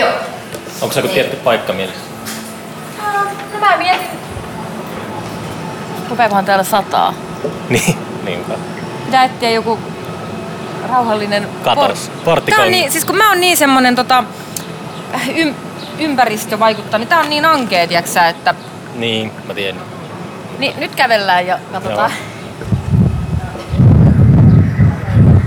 Joo. Onko se joku tietty paikka mielessä? No mä mietin. Rupeakohan täällä sataa? Niin, niinpä. Pitää etsiä joku rauhallinen... Katos, porttikoulu. Tää on niin, siis kun mä oon niin semmonen tota, ym, ympäristö vaikuttaa, niin tää on niin ankea, tiiäksä, että Niin, mä tiedän. niin, nyt kävellään ja katsotaan.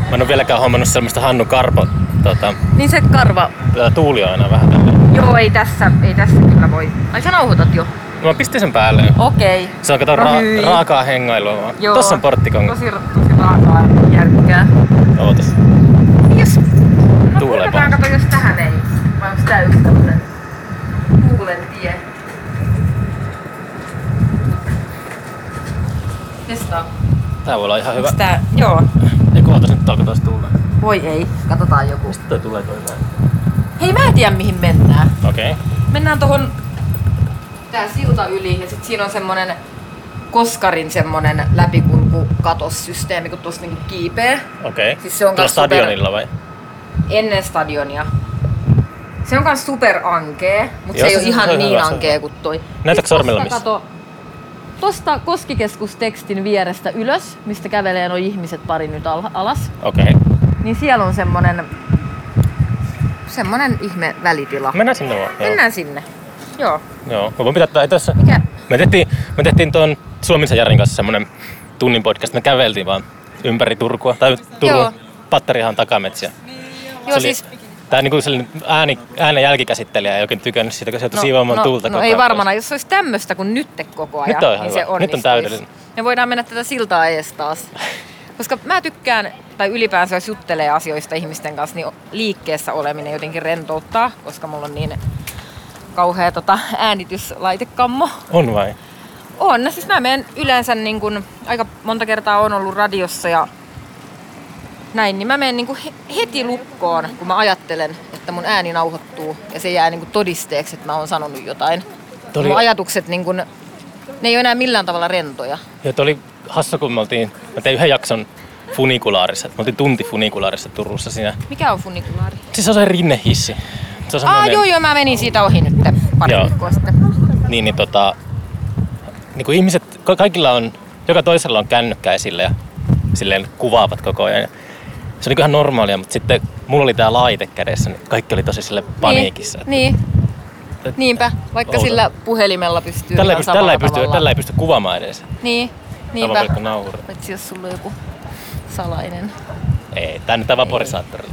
Mä en ole vieläkään hommannut sellaista Hannu Karpo. Tota, Niin se karva. tää tuuli on aina vähän tälleen. Joo, ei tässä, ei tässä kyllä voi. Ai sä nauhoitat jo? No mä pistin sen päälle. Okei. Se on kato No ra- raakaa hengailua vaan. Joo. Tossa on porttikonga. Tosi, tosi raakaa järkkää. Ootas. Jos... No pahasti. kato jos tähän ei. Vai onks tää yksi tämmönen tuulen tie? Testaa. Tää voi olla ihan hyvä. Tää? Joo. Eiku ootas nyt alkaa taas tulla. Voi ei. Katsotaan joku. Mistä toi tulee toi näin? Hei mä en tiedä mihin mennään. Okei. Okay. Mennään tohon tää silta yli ja sit siinä on semmonen Koskarin semmonen läpikulkukatossysteemi, kun tuossa niinku kiipee Okei. Okay. Siis se on Tuolla kans super- stadionilla vai? ennen stadionia. Se on kans super ankee, mutta se ei se- ole ihan se on niin hyvä, ankee kuin toi. Näytätkö sormella tosta missä? Kato, tosta Koskikeskustekstin vierestä ylös, mistä kävelee nuo ihmiset pari nyt al- alas, Okei. Okay. Niin siellä on semmonen, semmonen ihme välitila. Mennään sinne vaan. Joo. Mennään sinne. Joo. Joo. Mä voin pitää tää tässä. Mikä? Me tehtiin, me tehtiin tuon Suomisen Jarin kanssa semmonen tunnin podcast. Me käveltiin vaan ympäri Turkua. Tai Turun Joo. Pattarihan takametsiä. Joo, siis Tää niinku sellainen ääni, äänen jälkikäsittelijä ei oikein tykännyt siitä, kun se joutui siivoamaan no, tuulta no koko ei varmana, jos se olisi tämmöistä kuin nyt koko ajan, Nyt on niin hyvä. se Nyt on onnistuisi. täydellinen. Me voidaan mennä tätä siltaa ees taas. Koska mä tykkään, tai ylipäänsä jos juttelee asioista ihmisten kanssa, niin liikkeessä oleminen jotenkin rentouttaa, koska mulla on niin kauhea tota, äänityslaitekammo. On vai? On, siis mä menen yleensä niin kun, aika monta kertaa on ollut radiossa ja näin, niin mä menen niin heti lukkoon, kun mä ajattelen, että mun ääni nauhoittuu ja se jää niin todisteeksi, että mä oon sanonut jotain. Toi oli- Mun ajatukset, niin kun, ne ei ole enää millään tavalla rentoja. Ja oli hassu, kun me oltiin, mä tein yhden jakson funikulaarissa. Me oltiin tunti funikulaarissa Turussa siinä. Mikä on funikulaari? Siis se on se rinnehissi. Se on Aa, semmonen- joo, joo, mä menin siitä ohi nyt pari Joo. viikkoa sitten. Niin, niin tota, niin kuin ihmiset, ka- kaikilla on, joka toisella on kännykkä esillä ja silleen kuvaavat koko ajan. Se on niin ihan normaalia, mutta sitten mulla oli tää laite kädessä, niin kaikki oli tosi sille paniikissa. Niin, niin. Et- Niinpä, vaikka Outo. sillä puhelimella pystyy Tällä ei, pysty, tällä, ei pysty, tällä ei pysty kuvaamaan edes. Niin, niinpä. pelkkä nauru. Paitsi jos sulla on joku salainen. Ei, tää nyt vaporisaattori.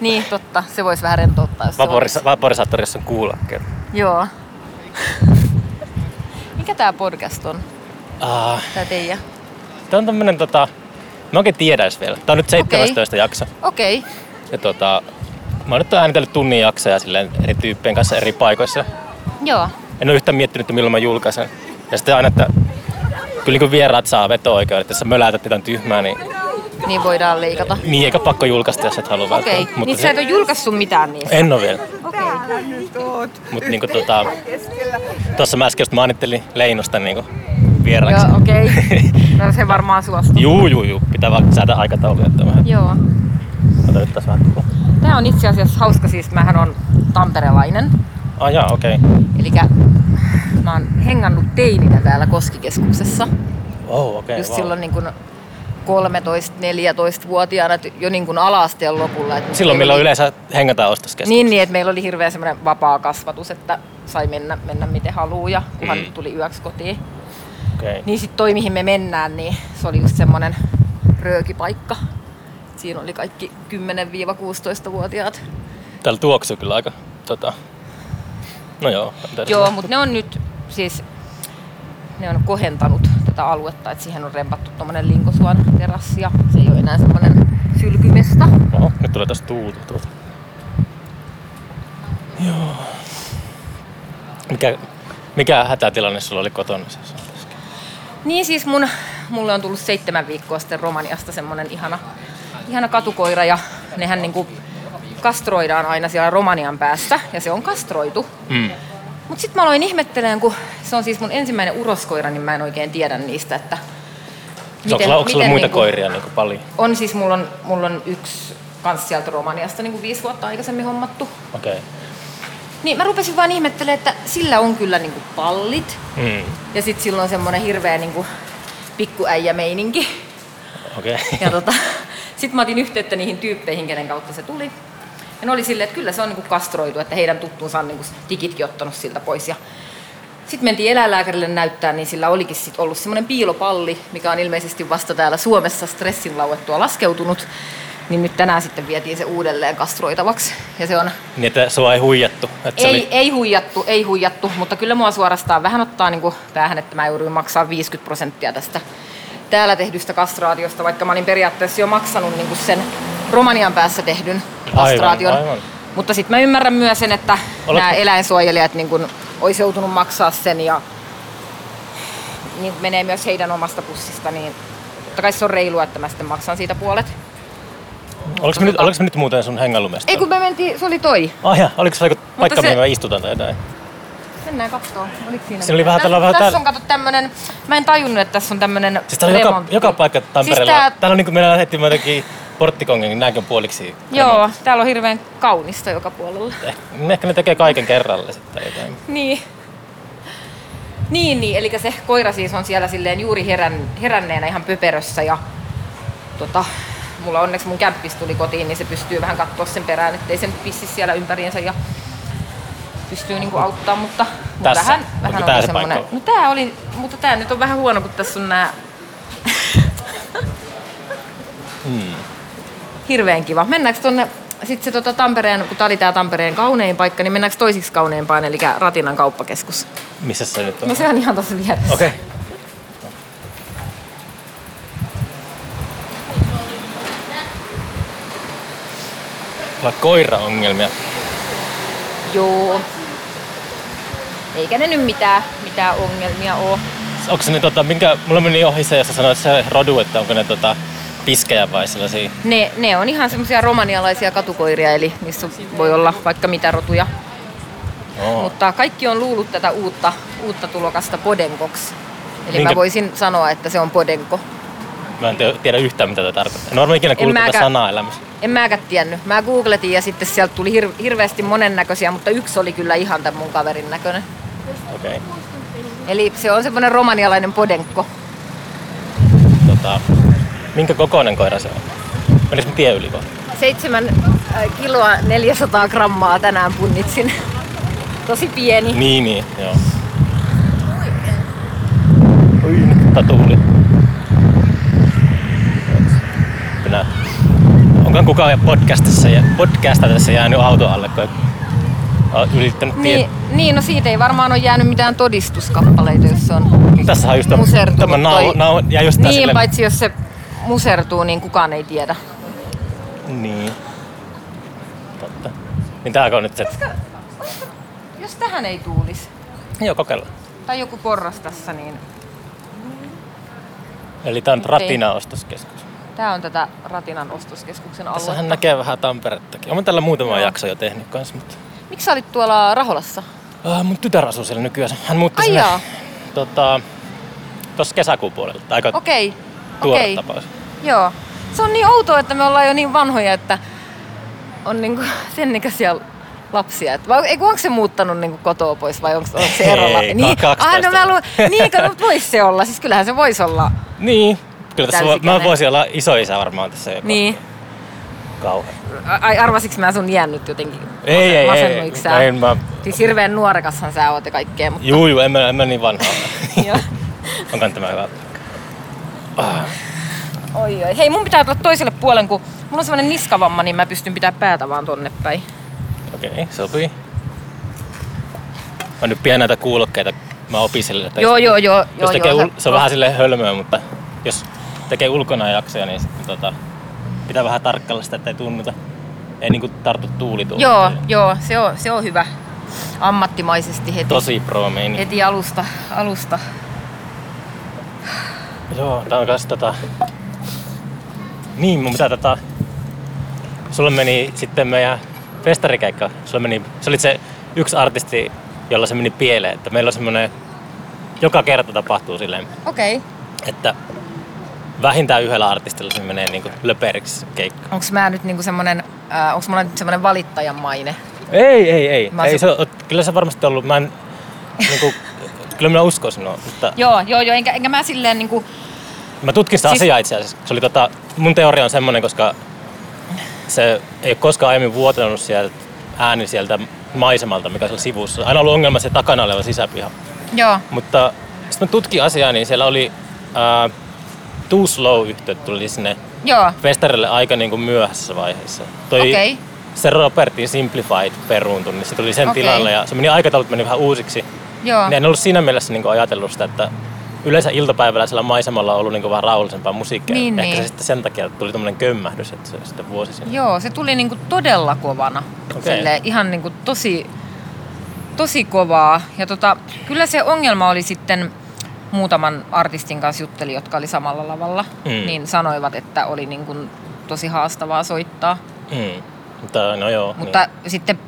Niin, totta. Se voisi vähän rentouttaa, jos se Vaporisa- vaporisaattorissa on kuulokkeet. Joo. Mikä tää podcast on? Ah, Tää teidän? tää on tämmönen tota, mä oikein tiedä edes vielä. Tää on nyt 17 jakso. Okei. Okay. Ja tota, mä oon nyt äänitellyt tunnin jaksoja silleen eri tyyppien kanssa eri paikoissa. Joo. En ole yhtään miettinyt, että milloin mä julkaisen. Ja sitten aina, että kyllä niin vieraat saa veto-oikeudet, että jos sä mölätät jotain tyhmää, niin, Niin voidaan leikata. niin eikä pakko julkaista, jos et halua Okei. Okay. Niin sä et ole julkaissut mitään niistä? En ole vielä. Okei. Okay. Mutta niin tota, tuossa mä äsken just mainittelin Leinosta niin vieraaksi. Joo, okei. Okay. No se varmaan suostuu. juu, juu, juu. Pitää vaan säädä aikatauluja. Että vähän. Joo. Ota nyt tässä vähän. Tää on itse asiassa hauska, siis mähän on tamperelainen. Ah jaa, okei. Okay. Eli mä oon hengannut teininä täällä Koskikeskuksessa. Oh, okei. Just wow. silloin niin kuin 13-14-vuotiaana et jo niin kuin ala-asteen lopulla. Et Silloin meillä oli- yleensä hengataan ostoskeskuksessa. Niin, niin, että meillä oli hirveän semmoinen vapaa kasvatus, että sai mennä, mennä miten haluaa ja kunhan Mm. tuli yöksi kotiin. Okay. Niin sitten toi, mihin me mennään, niin se oli just semmoinen röökipaikka. Siinä oli kaikki 10-16-vuotiaat. Täällä tuoksuu kyllä aika tota... No joo. Joo, mutta ne on nyt siis ne on kohentanut tätä aluetta, että siihen on rempattu tuommoinen Linkosuon terassi ja se ei ole enää semmoinen sylkymesta. Oho, nyt tulee tästä tuulta tuolta. Joo. Mikä, mikä hätätilanne sulla oli kotona? siis? Niin siis mun, mulle on tullut seitsemän viikkoa sitten Romaniasta semmonen ihana, ihana katukoira ja nehän niinku kastroidaan aina siellä Romanian päästä ja se on kastroitu. Mm. Mut sitten mä aloin ihmettelemään, kun se on siis mun ensimmäinen uroskoira, niin mä en oikein tiedä niistä, että Onko sulla, onko sulla muita niinku- koiria niin paljon? On siis, mulla on, mulla on yksi kans sieltä Romaniasta niin kuin viisi vuotta aikaisemmin hommattu. Okei. Okay. Niin mä rupesin vaan ihmettelemään, että sillä on kyllä niinku pallit. Mm. Ja sit sillä on semmonen hirveä niinku pikkuäijä-meininki. Okei. Okay. Ja tota, sit mä otin yhteyttä niihin tyyppeihin, kenen kautta se tuli. Ja ne oli silleen, että kyllä se on niinku kastroitu, että heidän tuttuunsa on niinku digitkin ottanut siltä pois. Ja sitten mentiin eläinlääkärille näyttää, niin sillä olikin sit ollut semmoinen piilopalli, mikä on ilmeisesti vasta täällä Suomessa stressin lauettua laskeutunut. Niin nyt tänään sitten vietiin se uudelleen kastroitavaksi. Ja se on Niin, että sua ei huijattu. Että se ei, oli... ei huijattu, ei huijattu, mutta kyllä mua suorastaan vähän ottaa niin päähän, että mä jouduin maksaa 50 prosenttia tästä täällä tehdystä kastraatiosta, vaikka mä olin periaatteessa jo maksanut niin sen Romanian päässä tehdyn kastraation. Aivan, aivan. Mutta sitten mä ymmärrän myös sen, että Oletko- nämä eläinsuojelijat niin kuin, olisi joutunut maksaa sen ja niin menee myös heidän omasta pussista, niin totta kai se on reilua, että mä sitten maksan siitä puolet. Oliko me, nyt, oliko me nyt muuten sun hengäilumesta? Ei kun me mentiin, se oli toi. Ah, ja, oliko se joku paikka, se- mihin mä istutan tai jotain? Mennään kattoo. Oliko siinä? Siinä oli vähän Tässä- tällä- vähän Tässä täällä- on kato tämmönen, mä en tajunnut, että tässä on tämmönen Siis täällä on joka, joka paikka Tampereella. Siis tää, Täällä on niinku meillä lähdettiin jotenkin porttikongen, nämäkin on puoliksi. joo, täällä on hirveän kaunista joka puolella. Eh, ehkä ne tekee kaiken kerralla sitten jotain. Niin. Niin, niin, eli se koira siis on siellä silleen juuri herän, heränneenä ihan pöperössä ja tota, mulla onneksi mun kämppis tuli kotiin, niin se pystyy vähän katsoa sen perään, ettei se nyt pissi siellä ympäriinsä ja pystyy niinku auttaa, mutta, mutta vähän, vähän oli se semmonen, paikka? no tää oli, mutta tää nyt on vähän huono, kun tässä on nää Hmm. Hirveän kiva. Mennäänkö tonne, sitten se tota Tampereen, kun tää oli tää Tampereen kaunein paikka, niin mennäänkö toisiksi kauneimpaan, eli Ratinan kauppakeskus? Missä se nyt on? No se on ihan tossa vieressä. Okei. Okay. On koiraongelmia. Joo. Eikä ne nyt mitään, mitään ongelmia oo. Onko se ne, tota, minkä, mulla meni ohi se, jos sä sanoit se rodu, että onko ne tota, piskejä vai sellaisia? Ne, ne on ihan semmoisia romanialaisia katukoiria, eli niissä voi olla vaikka mitä rotuja. Oo. Mutta kaikki on luullut tätä uutta, uutta tulokasta podenkoksi. Eli Minkä- mä voisin sanoa, että se on podenko. Mä en tiedä yhtään mitä tämä tarkoittaa. En varmaan ikinä kuullut tätä sanaa elämässä. En mäkään tiennyt. Mä googletin ja sitten sieltä tuli hir- hirveästi monennäköisiä, mutta yksi oli kyllä ihan tämän mun kaverin näköinen. Okei. Okay. Eli se on semmoinen romanialainen podenkko. Tota, minkä kokoinen koira se on? Menikö mä tie yli kohta? Seitsemän äh, kiloa 400 grammaa tänään punnitsin. Tosi pieni. Niin, niin, joo. Oi, nyt tuuli. Minä. Onko kukaan podcastissa, ja podcastissa jäänyt auto alle, kun olet tie? Niin, niin, no siitä ei varmaan ole jäänyt mitään todistuskappaleita, jos se on Tässä on just tämä nau, nau, ja just Niin, silleen- paitsi jos se musertuu, niin kukaan ei tiedä. Niin. Totta. Niin tääkö on nyt se? Jos tähän ei tuulisi, Joo, kokeillaan. tai joku porras tässä, niin Eli tää on Nyt ei. Ratina-ostoskeskus. tämä on tätä Ratinan ostoskeskuksen Tässähän aluetta. näkee vähän Tamperettakin. Olen tällä muutama Joo. jakso jo tehnyt kanssa, mutta... Miksi sä olit tuolla Raholassa? Uh, mun tytär asuu siellä nykyään. Hän muutti Ai sinne jaa. tota, tuossa kesäkuun puolella. Aika Okei, tuore okei. tapaus. Joo. Se on niin outoa, että me ollaan jo niin vanhoja, että on niinku sen ikäisiä lapsia. Et, vai, ei, kun onko se muuttanut niinku kotoa pois vai onko, onko se erolla? Ei, niin, 12. ah, no mä luulen, niin, kun, mutta vois se olla. Siis kyllähän se voisi olla. Niin. Kyllä tässä vo, mä voisin olla isoisä varmaan tässä jopa. Niin. Kauhean. Ai arvasiks mä sun jään nyt jotenkin? Ei, ei, ei. Masennuiks sä? ei mä, Siis hirveän nuorekashan sä oot ja kaikkea, mutta... juu, juu, en mä, en mä niin vanha ole. Joo. Onko tämä hyvä? Ah, Oi, oi. Hei, mun pitää tulla toiselle puolen, kun mulla on semmonen niskavamma, niin mä pystyn pitää päätä vaan tonne päin. Okei, okay, sopii. Mä nyt pidän näitä kuulokkeita. Mä opiskelen. että Joo, joo, joo. Jos joo, tekee, joo, ul- se on vähän silleen hölmöä, mutta jos tekee ulkona jaksoja, niin sitten tota, pitää vähän tarkkailla sitä, ettei tunnuta. Ei niinku tartu tuulituuleen. Joo, joo, se on, se on hyvä. Ammattimaisesti heti, Tosi pro meini. heti alusta, alusta. Joo, tää on kans tota... Niin, mun pitää tota... Sulla meni sitten meidän festarikeikka. Sulla meni... Se oli se yksi artisti, jolla se meni pieleen. Että meillä on semmonen... Joka kerta tapahtuu silleen, Okei. Okay. että vähintään yhdellä artistilla se menee niinku löperiksi keikka. Onks mä nyt niinku semmonen, äh, onks mulla nyt semmonen valittajan maine? Ei, ei, ei. Mä ei se- se, on- kyllä se varmasti ollut. Mä en, niinku, kyllä minä uskon sinua, mutta Joo, joo, joo, enkä, enkä mä silleen niinku, mä tutkin sitä Siis- asiaa itse asiassa. Se oli tota, mun teoria on semmoinen, koska se ei ole koskaan aiemmin vuotanut sieltä ääni sieltä maisemalta, mikä on sivussa. Aina ollut ongelma se takana oleva sisäpiha. joo, Mutta sitten mä tutkin asiaa, niin siellä oli ää, Too Slow-yhteyttä tuli sinne joo, festarille aika niin kuin myöhäisessä vaiheessa. Toi okei, se Robertin Simplified peruuntui, niin se tuli sen Okei. tilalle ja se meni aikataulut meni vähän uusiksi. joo, Niin en ollut siinä mielessä niin ajatellut sitä, että yleensä iltapäivällä siellä maisemalla on ollut niin vähän rauhallisempaa musiikkia. Niin, Ehkä niin. se sitten sen takia tuli tämmöinen kömmähdys, että se sitten vuosi sinne. joo, se tuli niinku todella kovana. Okei. Silleen ihan niinku tosi, tosi kovaa. Ja tota, kyllä se ongelma oli sitten, muutaman artistin kanssa jutteli, jotka oli samalla lavalla, Mm. niin sanoivat, että oli niinku tosi haastavaa soittaa. Mm. Mutta no joo. Mutta sitten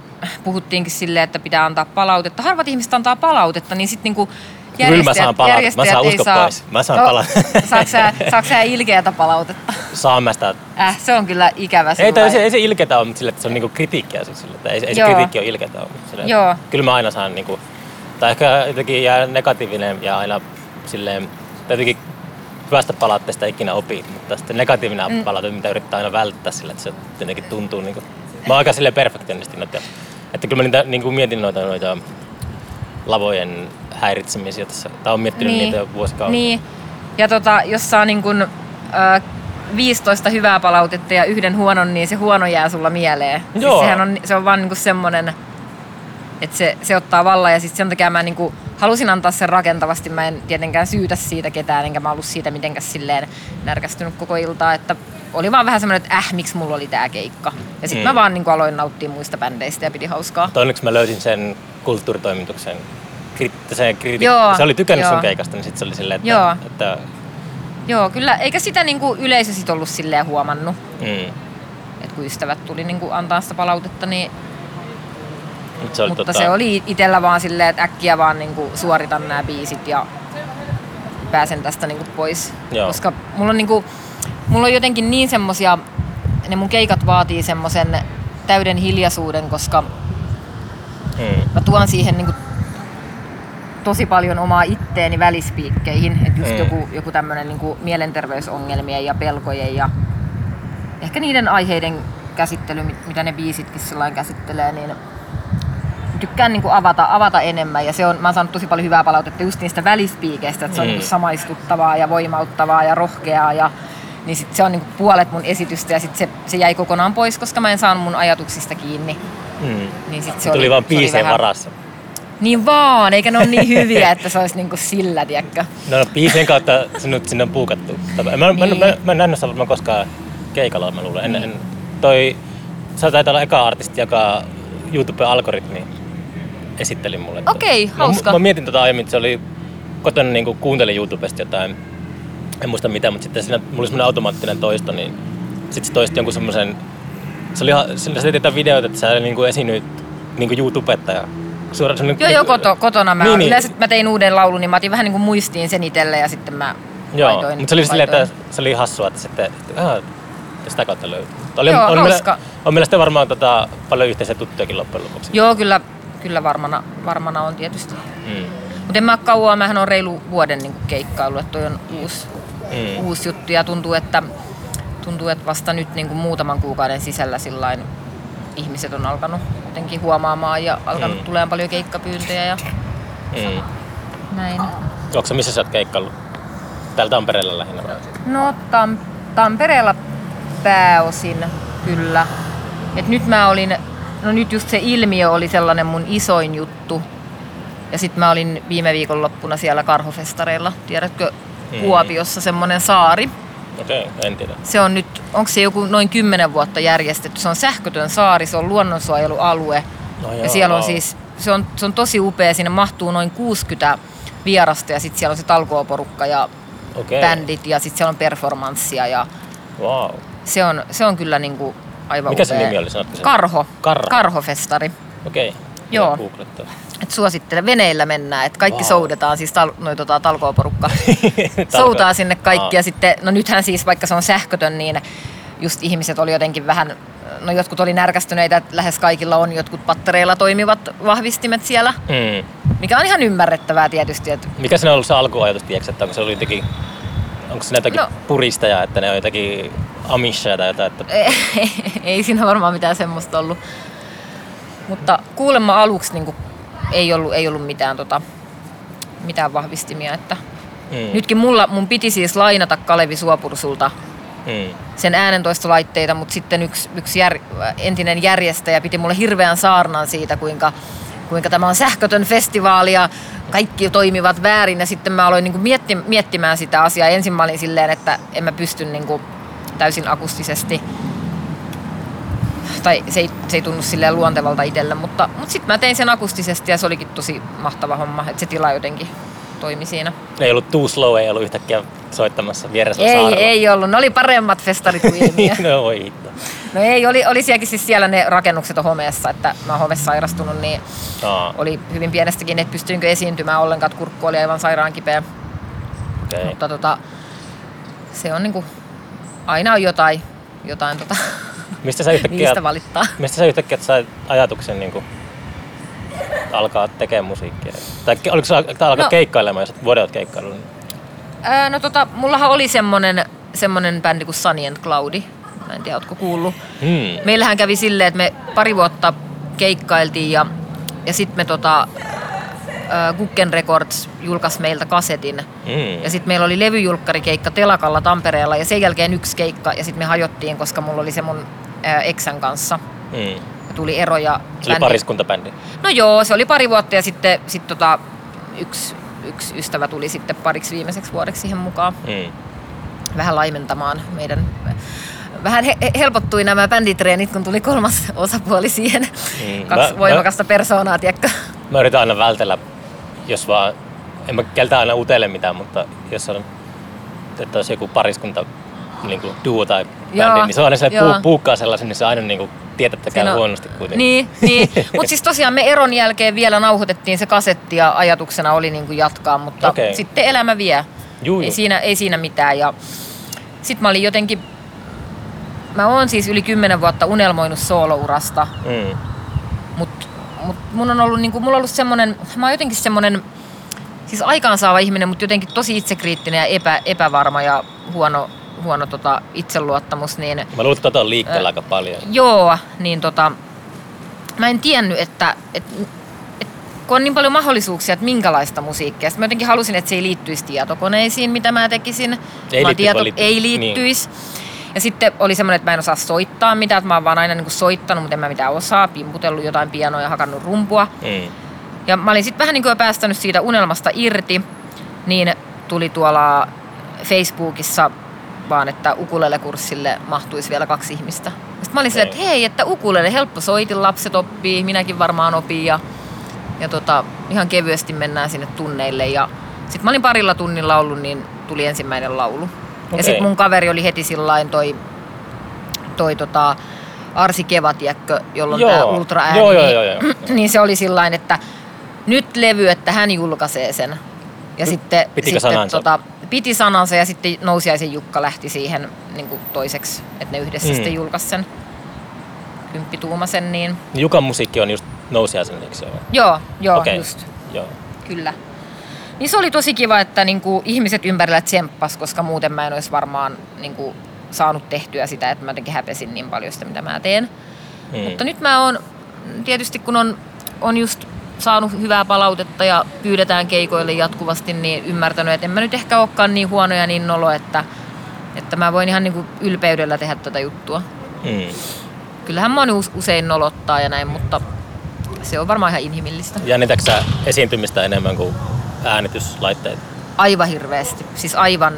puhuttiinkin silleen, että pitää antaa palautetta. Harvat ihmiset antaa palautetta, niin sitten niinku Kyllä mä saan palautetta. Mä saan usko saa... pois. Mä saan No, palautetta. Saatko sä, saatko sä ilkeätä palautetta? saan mä sitä Äh, se on kyllä ikävä Ei, tai sillä se, ei se ilketä ole, mutta sille, että se on niinku kritiikkiä. Siis sille, että ei, ei se kritiikki ole ilketä ole. mutta Sille, Joo. Kyllä mä aina saan, niinku, tai ehkä jotenkin jää negatiivinen ja aina silleen, tai jotenkin hyvästä palautteesta ikinä opit, mutta sitten negatiivinen mm. palaute, mitä yrittää aina välttää sille, että se jotenkin tuntuu niinku, mä oon aika silleen perfektionisti noita, että kyllä mä niitä, niinku mietin noita, noita lavojen häiritsemisiä tässä, tai on miettinyt niitä jo vuosikausia. Niin. Ja tota, jos saa niin kun, ö, 15 hyvää palautetta ja yhden huonon, niin se huono jää sulla mieleen. Siis Joo. sehän on, se on vaan niin semmoinen, että se, se ottaa vallan ja sitten sen takia mä niin kuin halusin antaa sen rakentavasti. Mä en tietenkään syytä siitä ketään, enkä mä ollut siitä mitenkään silleen närkästynyt koko iltaa, että oli vaan vähän semmoinen, että äh, miksi mulla oli tää keikka. Ja sitten Mm. mä vaan niin kuin aloin nauttia muista bändeistä ja pidi hauskaa. Mutta onneksi mä löysin sen kulttuuritoimituksen kriti- Joo, se oli tykännyt sun joo. keikasta, niin sitten se oli silleen, että, Joo. että Joo, kyllä, eikä sitä niin kuin yleisö sit ollut silleen huomannut. mm, Et kun ystävät tuli niin kuin antaa sitä palautetta, niin, nyt se oli mutta tota, se oli itellä vaan silleen, että äkkiä vaan niin kuin suoritan nämä biisit ja pääsen tästä niin kuin pois. Joo. Koska mulla on, niin kuin, mulla on jotenkin niin semmosia, ne mun keikat vaatii semmoisen täyden hiljaisuuden, koska mm, mä tuon siihen niin kuin tosi paljon omaa itteeni välispiikkeihin. Että just Mm. joku, joku tämmöinen niin kuin mielenterveysongelmien ja pelkojen ja ehkä niiden aiheiden käsittely, mit- mitä ne biisitkin sellainen käsittelee, niin tykkään niin kuin avata, avata enemmän. Ja se on, mä oon saanut tosi paljon hyvää palautetta just niistä välispiikeistä, että se on Mm. niin samaistuttavaa ja voimauttavaa ja rohkeaa ja niin sit se on niin kuin puolet mun esitystä ja sit se, se jäi kokonaan pois, koska mä en saanut mun ajatuksista kiinni. mm. Niin sit se tuli oli, vaan se oli vähän- varassa. Niin vaan, eikä ne ole niin hyviä, että se olisi niinku sillä, tiedätkö? No, no biisien kautta sinut sinne on puukattu. Mä, Niin. mä, mä, mä en nähnyt varmaan koskaan keikalla, mä luulen. En, en, toi, sä taitaa olla eka artisti, joka YouTube-algoritmi esitteli mulle. Okei, Mä- hauska. Mä, mä mietin tota aiemmin, että se oli kotona niin kuuntelin YouTubesta jotain, en muista mitä, mutta sitten siinä mulla oli semmoinen automaattinen toisto, niin sitten se toisti jonkun semmoisen, se oli teet jotain videoita, että sä niin esiinnyit niin YouTubettaja. Suora, semmoinen- Joo, joo, koto, kotona mä Niin, niin, niin. Yleensä mä tein uuden laulun, niin mä otin vähän niin kuin muistiin sen itselle ja sitten mä Joo, laitoin. mutta se oli silleen, että se oli hassua, että sitten, että, ah, sitä kautta löytyy. Oli, Joo, on, hauska. meillä, on meillä sitten varmaan tota, paljon yhteisiä tuttujakin loppujen lopuksi. Joo, kyllä, kyllä varmana, varmana on tietysti. Mm. Mutta en mä oo kauaa, mähän on reilu vuoden niin keikkailu, että toi on uusi, Mm. uusi juttu ja tuntuu, että, tuntuu, että vasta nyt niin kuin muutaman kuukauden sisällä sillain ihmiset on alkanut jotenkin huomaamaan ja alkanut Mm. tulemaan paljon keikkapyyntöjä ja Mm. näin. Onko se missä sä oot keikkaillut? Täällä Tampereella lähinnä vai? No Tam- Tampereella pääosin kyllä. Et nyt mä olin, no nyt just se ilmiö oli sellainen mun isoin juttu. Ja sitten mä olin viime viikonloppuna siellä Karhofestareilla, tiedätkö, Mm. Kuopiossa semmonen saari. Okei, okay, en tiedä. Se on nyt, onko se joku noin 10 vuotta järjestetty. Se on sähkötön saari, se on luonnonsuojelualue. No ja siellä on siis, se on, se on tosi upea, sinne mahtuu noin 60 vierasta ja sitten siellä on se talkooporukka ja Okei. bändit ja sitten siellä on performanssia ja Wow. se on, se on kyllä niinku aivan Mikä upea. se nimi oli? Karho. Karho. Karhofestari. Okei. Joo. Googlettaa. Et suosittelen, veneillä mennään, että kaikki Wow. soudetaan, siis tal, noi, tota, talkooporukka Talko- soutaa sinne kaikki ja sitten, no nythän siis vaikka se on sähkötön, niin just ihmiset oli jotenkin vähän, no jotkut oli närkästyneitä, että lähes kaikilla on jotkut pattereilla toimivat vahvistimet siellä, Mm. mikä on ihan ymmärrettävää tietysti, että Mikä siinä on ollut se alkuajatus, tiedätkö, että onko se ollut jotenkin, onko se jotakin No. puristaja, että ne on jotakin amisha tai jotain, että ei, ei siinä varmaan mitään semmoista ollut. Mutta kuulemma aluksi niin ei, ollut, ei ollut mitään, tota, mitään vahvistimia. Että mm. Nytkin mulla, mun piti siis lainata Kalevi Suopursulta Mm. sen äänentoistolaitteita, mutta sitten yksi, yksi jär, entinen järjestäjä piti mulle hirveän saarnan siitä, kuinka, kuinka tämä on sähkötön festivaali ja kaikki toimivat väärin. Ja sitten mä aloin niin mietti, miettimään sitä asiaa. Ensin mä olin silleen, että en mä pysty niin kuin täysin akustisesti tai se ei, se ei tunnu silleen luontevalta itselle, mutta, mutta sitten mä tein sen akustisesti ja se olikin tosi mahtava homma, että se tila jotenkin toimi siinä. Ei ollut too slow, ei ollut yhtäkkiä soittamassa vieressä Ei, saarella. ei ollut. Ne oli paremmat festarit kuin Ilmiö. no voi hitto. No ei, oli, oli sielläkin siis siellä ne rakennukset on homeessa, että mä oon homesairastunut, niin Aa, oli hyvin pienestäkin, että pystyinkö esiintymään ollenkaan, että kurkku oli aivan sairaan kipeä. okei. Mutta tota, se on niinku, aina on jotain, jotain tota, Mistä sä yhtäkkiä, niistä valittaa. mistä sä yhtäkkiä sait ajatuksen niin kuin, alkaa tekemään musiikkia? Tai oliko se alkaa No. keikkailemaan, jos oot vuoden oot keikkaillut? niin- Ää, no tota, mullahan oli semmonen, semmonen bändi kuin Sunny and Cloudy. Mä en tiedä, ootko kuullut. Hmm. Meillähän kävi silleen, että me pari vuotta keikkailtiin ja, ja sitten me tota, ää, Gucken Records julkaisi meiltä kasetin. Hmm. Ja sitten meillä oli levyjulkkarikeikka Telakalla Tampereella ja sen jälkeen yksi keikka ja sitten me hajottiin, koska mulla oli se mun ää, eksän kanssa. Ja tuli ero ja Se oli bändi- pariskuntabändi. No joo, se oli pari vuotta ja sitten sit tota, yksi, yksi ystävä tuli sitten pariksi viimeiseksi vuodeksi siihen mukaan Hmm. vähän laimentamaan meidän... Vähän he- he- helpottui nämä bänditreenit, kun tuli kolmas osapuoli siihen. Mm, Kaksi mä- voimakasta persoonaa, tiedätkö? Mä yritän aina vältellä, jos vaan, en mä keltä aina utele mitään, mutta jos on, että olisi joku pariskunta niin kuin duo tai Joo, bändi, niin se on aina sellainen puu, puukkaa sellaisen, niin se aina niin kuin tietää, että käy Siinä on- huonosti kuitenkin. Niin, niin. mutta siis tosiaan me eron jälkeen vielä nauhoitettiin se kasetti ja ajatuksena oli niin kuin jatkaa, mutta Okei. sitten elämä vie. Juu, Ei siinä, ei siinä mitään. Ja sitten mä olin jotenkin, mä oon siis yli kymmenen vuotta unelmoinut soolourasta, Mm. mutta mut mun on ollut, niinku, mulla on ollut semmonen, mä oon jotenkin semmonen, siis aikaansaava ihminen, mutta jotenkin tosi itsekriittinen ja epä, epävarma ja huono, huono tota, itseluottamus, niin Mä luulen, että tota on liikkeellä aika paljon. Joo, niin tota, mä en tiennyt, että, että, että kun on niin paljon mahdollisuuksia, että minkälaista musiikkia. Sitten mä jotenkin halusin, että se ei liittyisi tietokoneisiin, mitä mä tekisin. Ei liittyisi, vaan liittyisi. ei liittyisi. Ja sitten oli semmoinen, että mä en osaa soittaa mitään, että mä oon vaan aina niin soittanut, mutta en mä mitään osaa, pimputellut jotain pianoa ja hakannut rumpua. Mm. Ja mä olin sitten vähän niin kuin päästänyt siitä unelmasta irti, niin tuli tuolla Facebookissa vaan, että ukulele-kurssille mahtuisi vielä kaksi ihmistä. Sitten mä olin silleen, että hei, että ukulele, helppo soitin, lapset oppii, minäkin varmaan opin ja, ja tota, ihan kevyesti mennään sinne tunneille. Ja sitten mä olin parilla tunnilla ollut, niin tuli ensimmäinen laulu. Ja Okei. sitten mun kaveri oli heti sillain toi, toi tota, Arsi on Joo. tää ultra ääni. Joo, joo, joo, joo. niin se oli sillain, että nyt levy, että hän julkaisee sen. Ja sitten, Pitikö sitten sanansa? Tota, piti sanansa ja sitten Nousiaisen Jukka lähti siihen niin kuin toiseksi, että ne yhdessä Mm. sitten julkaisi sen kymppituumasen, niin Jukan musiikki on just nousiaisen, eikö se ole? joo, joo, Okei. just, Joo. kyllä. Niin se oli tosi kiva, että niin kuin ihmiset ympärillä tsemppas, koska muuten mä en olisi varmaan niin kuin saanut tehtyä sitä, että mä jotenkin häpesin niin paljon sitä, mitä mä teen. Mm. Mutta nyt mä oon, tietysti kun on, on just saanut hyvää palautetta ja pyydetään keikoille jatkuvasti, niin ymmärtänyt, että en mä nyt ehkä olekaan niin huono ja niin nolo, että, että mä voin ihan niin kuin ylpeydellä tehdä tätä juttua. Mm. Kyllähän mä usein nolottaa ja näin, mutta se on varmaan ihan inhimillistä. Jännitätkö sä esiintymistä enemmän kuin äänityslaitteet? Aivan hirveästi. Siis aivan,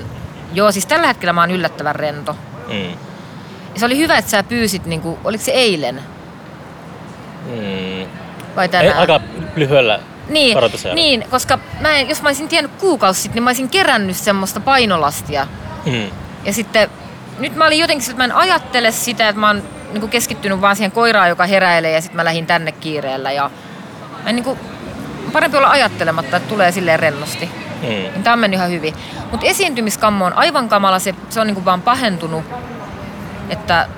joo siis tällä hetkellä mä oon yllättävän rento. Mm. Ja se oli hyvä, että sä pyysit, niin kuin, oliko se eilen Mm. Vai Ei, tänään? aika lyhyellä Niin, niin, koska mä jos mä olisin tiennyt kuukausi sitten, niin mä olisin kerännyt semmoista painolastia. Mm. Ja sitten nyt mä olin jotenkin, että mä en ajattele sitä, että mä oon niin keskittynyt vaan siihen koiraan, joka heräilee ja sitten mä lähdin tänne kiireellä. Ja mä en, niin kuin, parempi olla ajattelematta, että tulee silleen rennosti. Mm. Niin Tämä on mennyt ihan hyvin. Mutta esiintymiskammo on aivan kamala, se, se on niin kuin vaan pahentunut. Että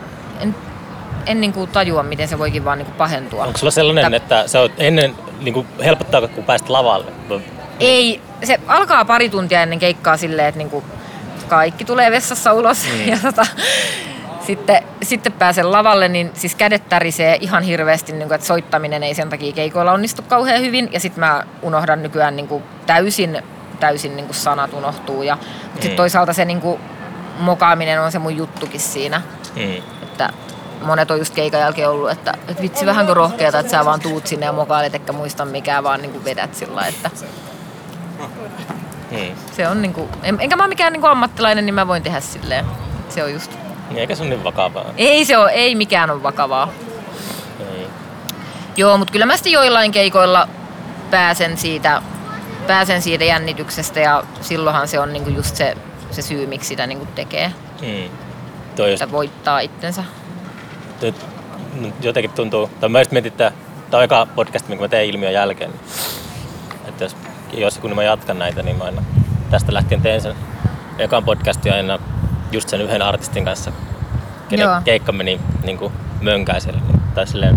en niin kuin tajua, miten se voikin vaan niin kuin pahentua. Onko sulla sellainen, että sä oot ennen, niin kuin, helpottaa, kun pääset lavalle? Ei, se alkaa pari tuntia ennen keikkaa silleen, että niinku kaikki tulee vessassa ulos Mm. ja tota, sitten, sitten pääsen lavalle, niin siis kädet tärisee ihan hirveästi, niin kuin, että soittaminen ei sen takia keikoilla onnistu kauhean hyvin. Ja sitten mä unohdan nykyään niin kuin täysin, täysin niin kuin sanat unohtuu. Ja, mutta Mm. sitten toisaalta se niin kuin, mokaaminen on se mun juttukin siinä. Mm. Monet on just keikan jälkeen ollut, että, että vitsi vähänkö rohkeata, että sä vaan tuut sinne ja mokailet, etkä muista mikään, vaan niin kuin vedät sillä että Mm. se on niinku, en, enkä mä ole mikään niinku ammattilainen, niin mä voin tehdä silleen. Se on just. Niin, Eikä se ole niin vakavaa. Ei se ole, ei mikään on vakavaa. Ei. Joo, mutta kyllä mä sitten joillain keikoilla pääsen siitä, pääsen siitä jännityksestä ja silloinhan se on niinku just se, se syy, miksi sitä niinku tekee. Mm. Toi just, Että voittaa itsensä. Nyt, nyt jotenkin tuntuu, tai mä just mietin, että tämä on eka podcast, minkä mä teen ilmiön jälkeen. Että jos, jos kun mä jatkan näitä, niin mä aina tästä lähtien teen sen ekan podcastin aina just sen yhden artistin kanssa, kenen Joo. keikka meni niin kuin mönkäiselle. Tai silleen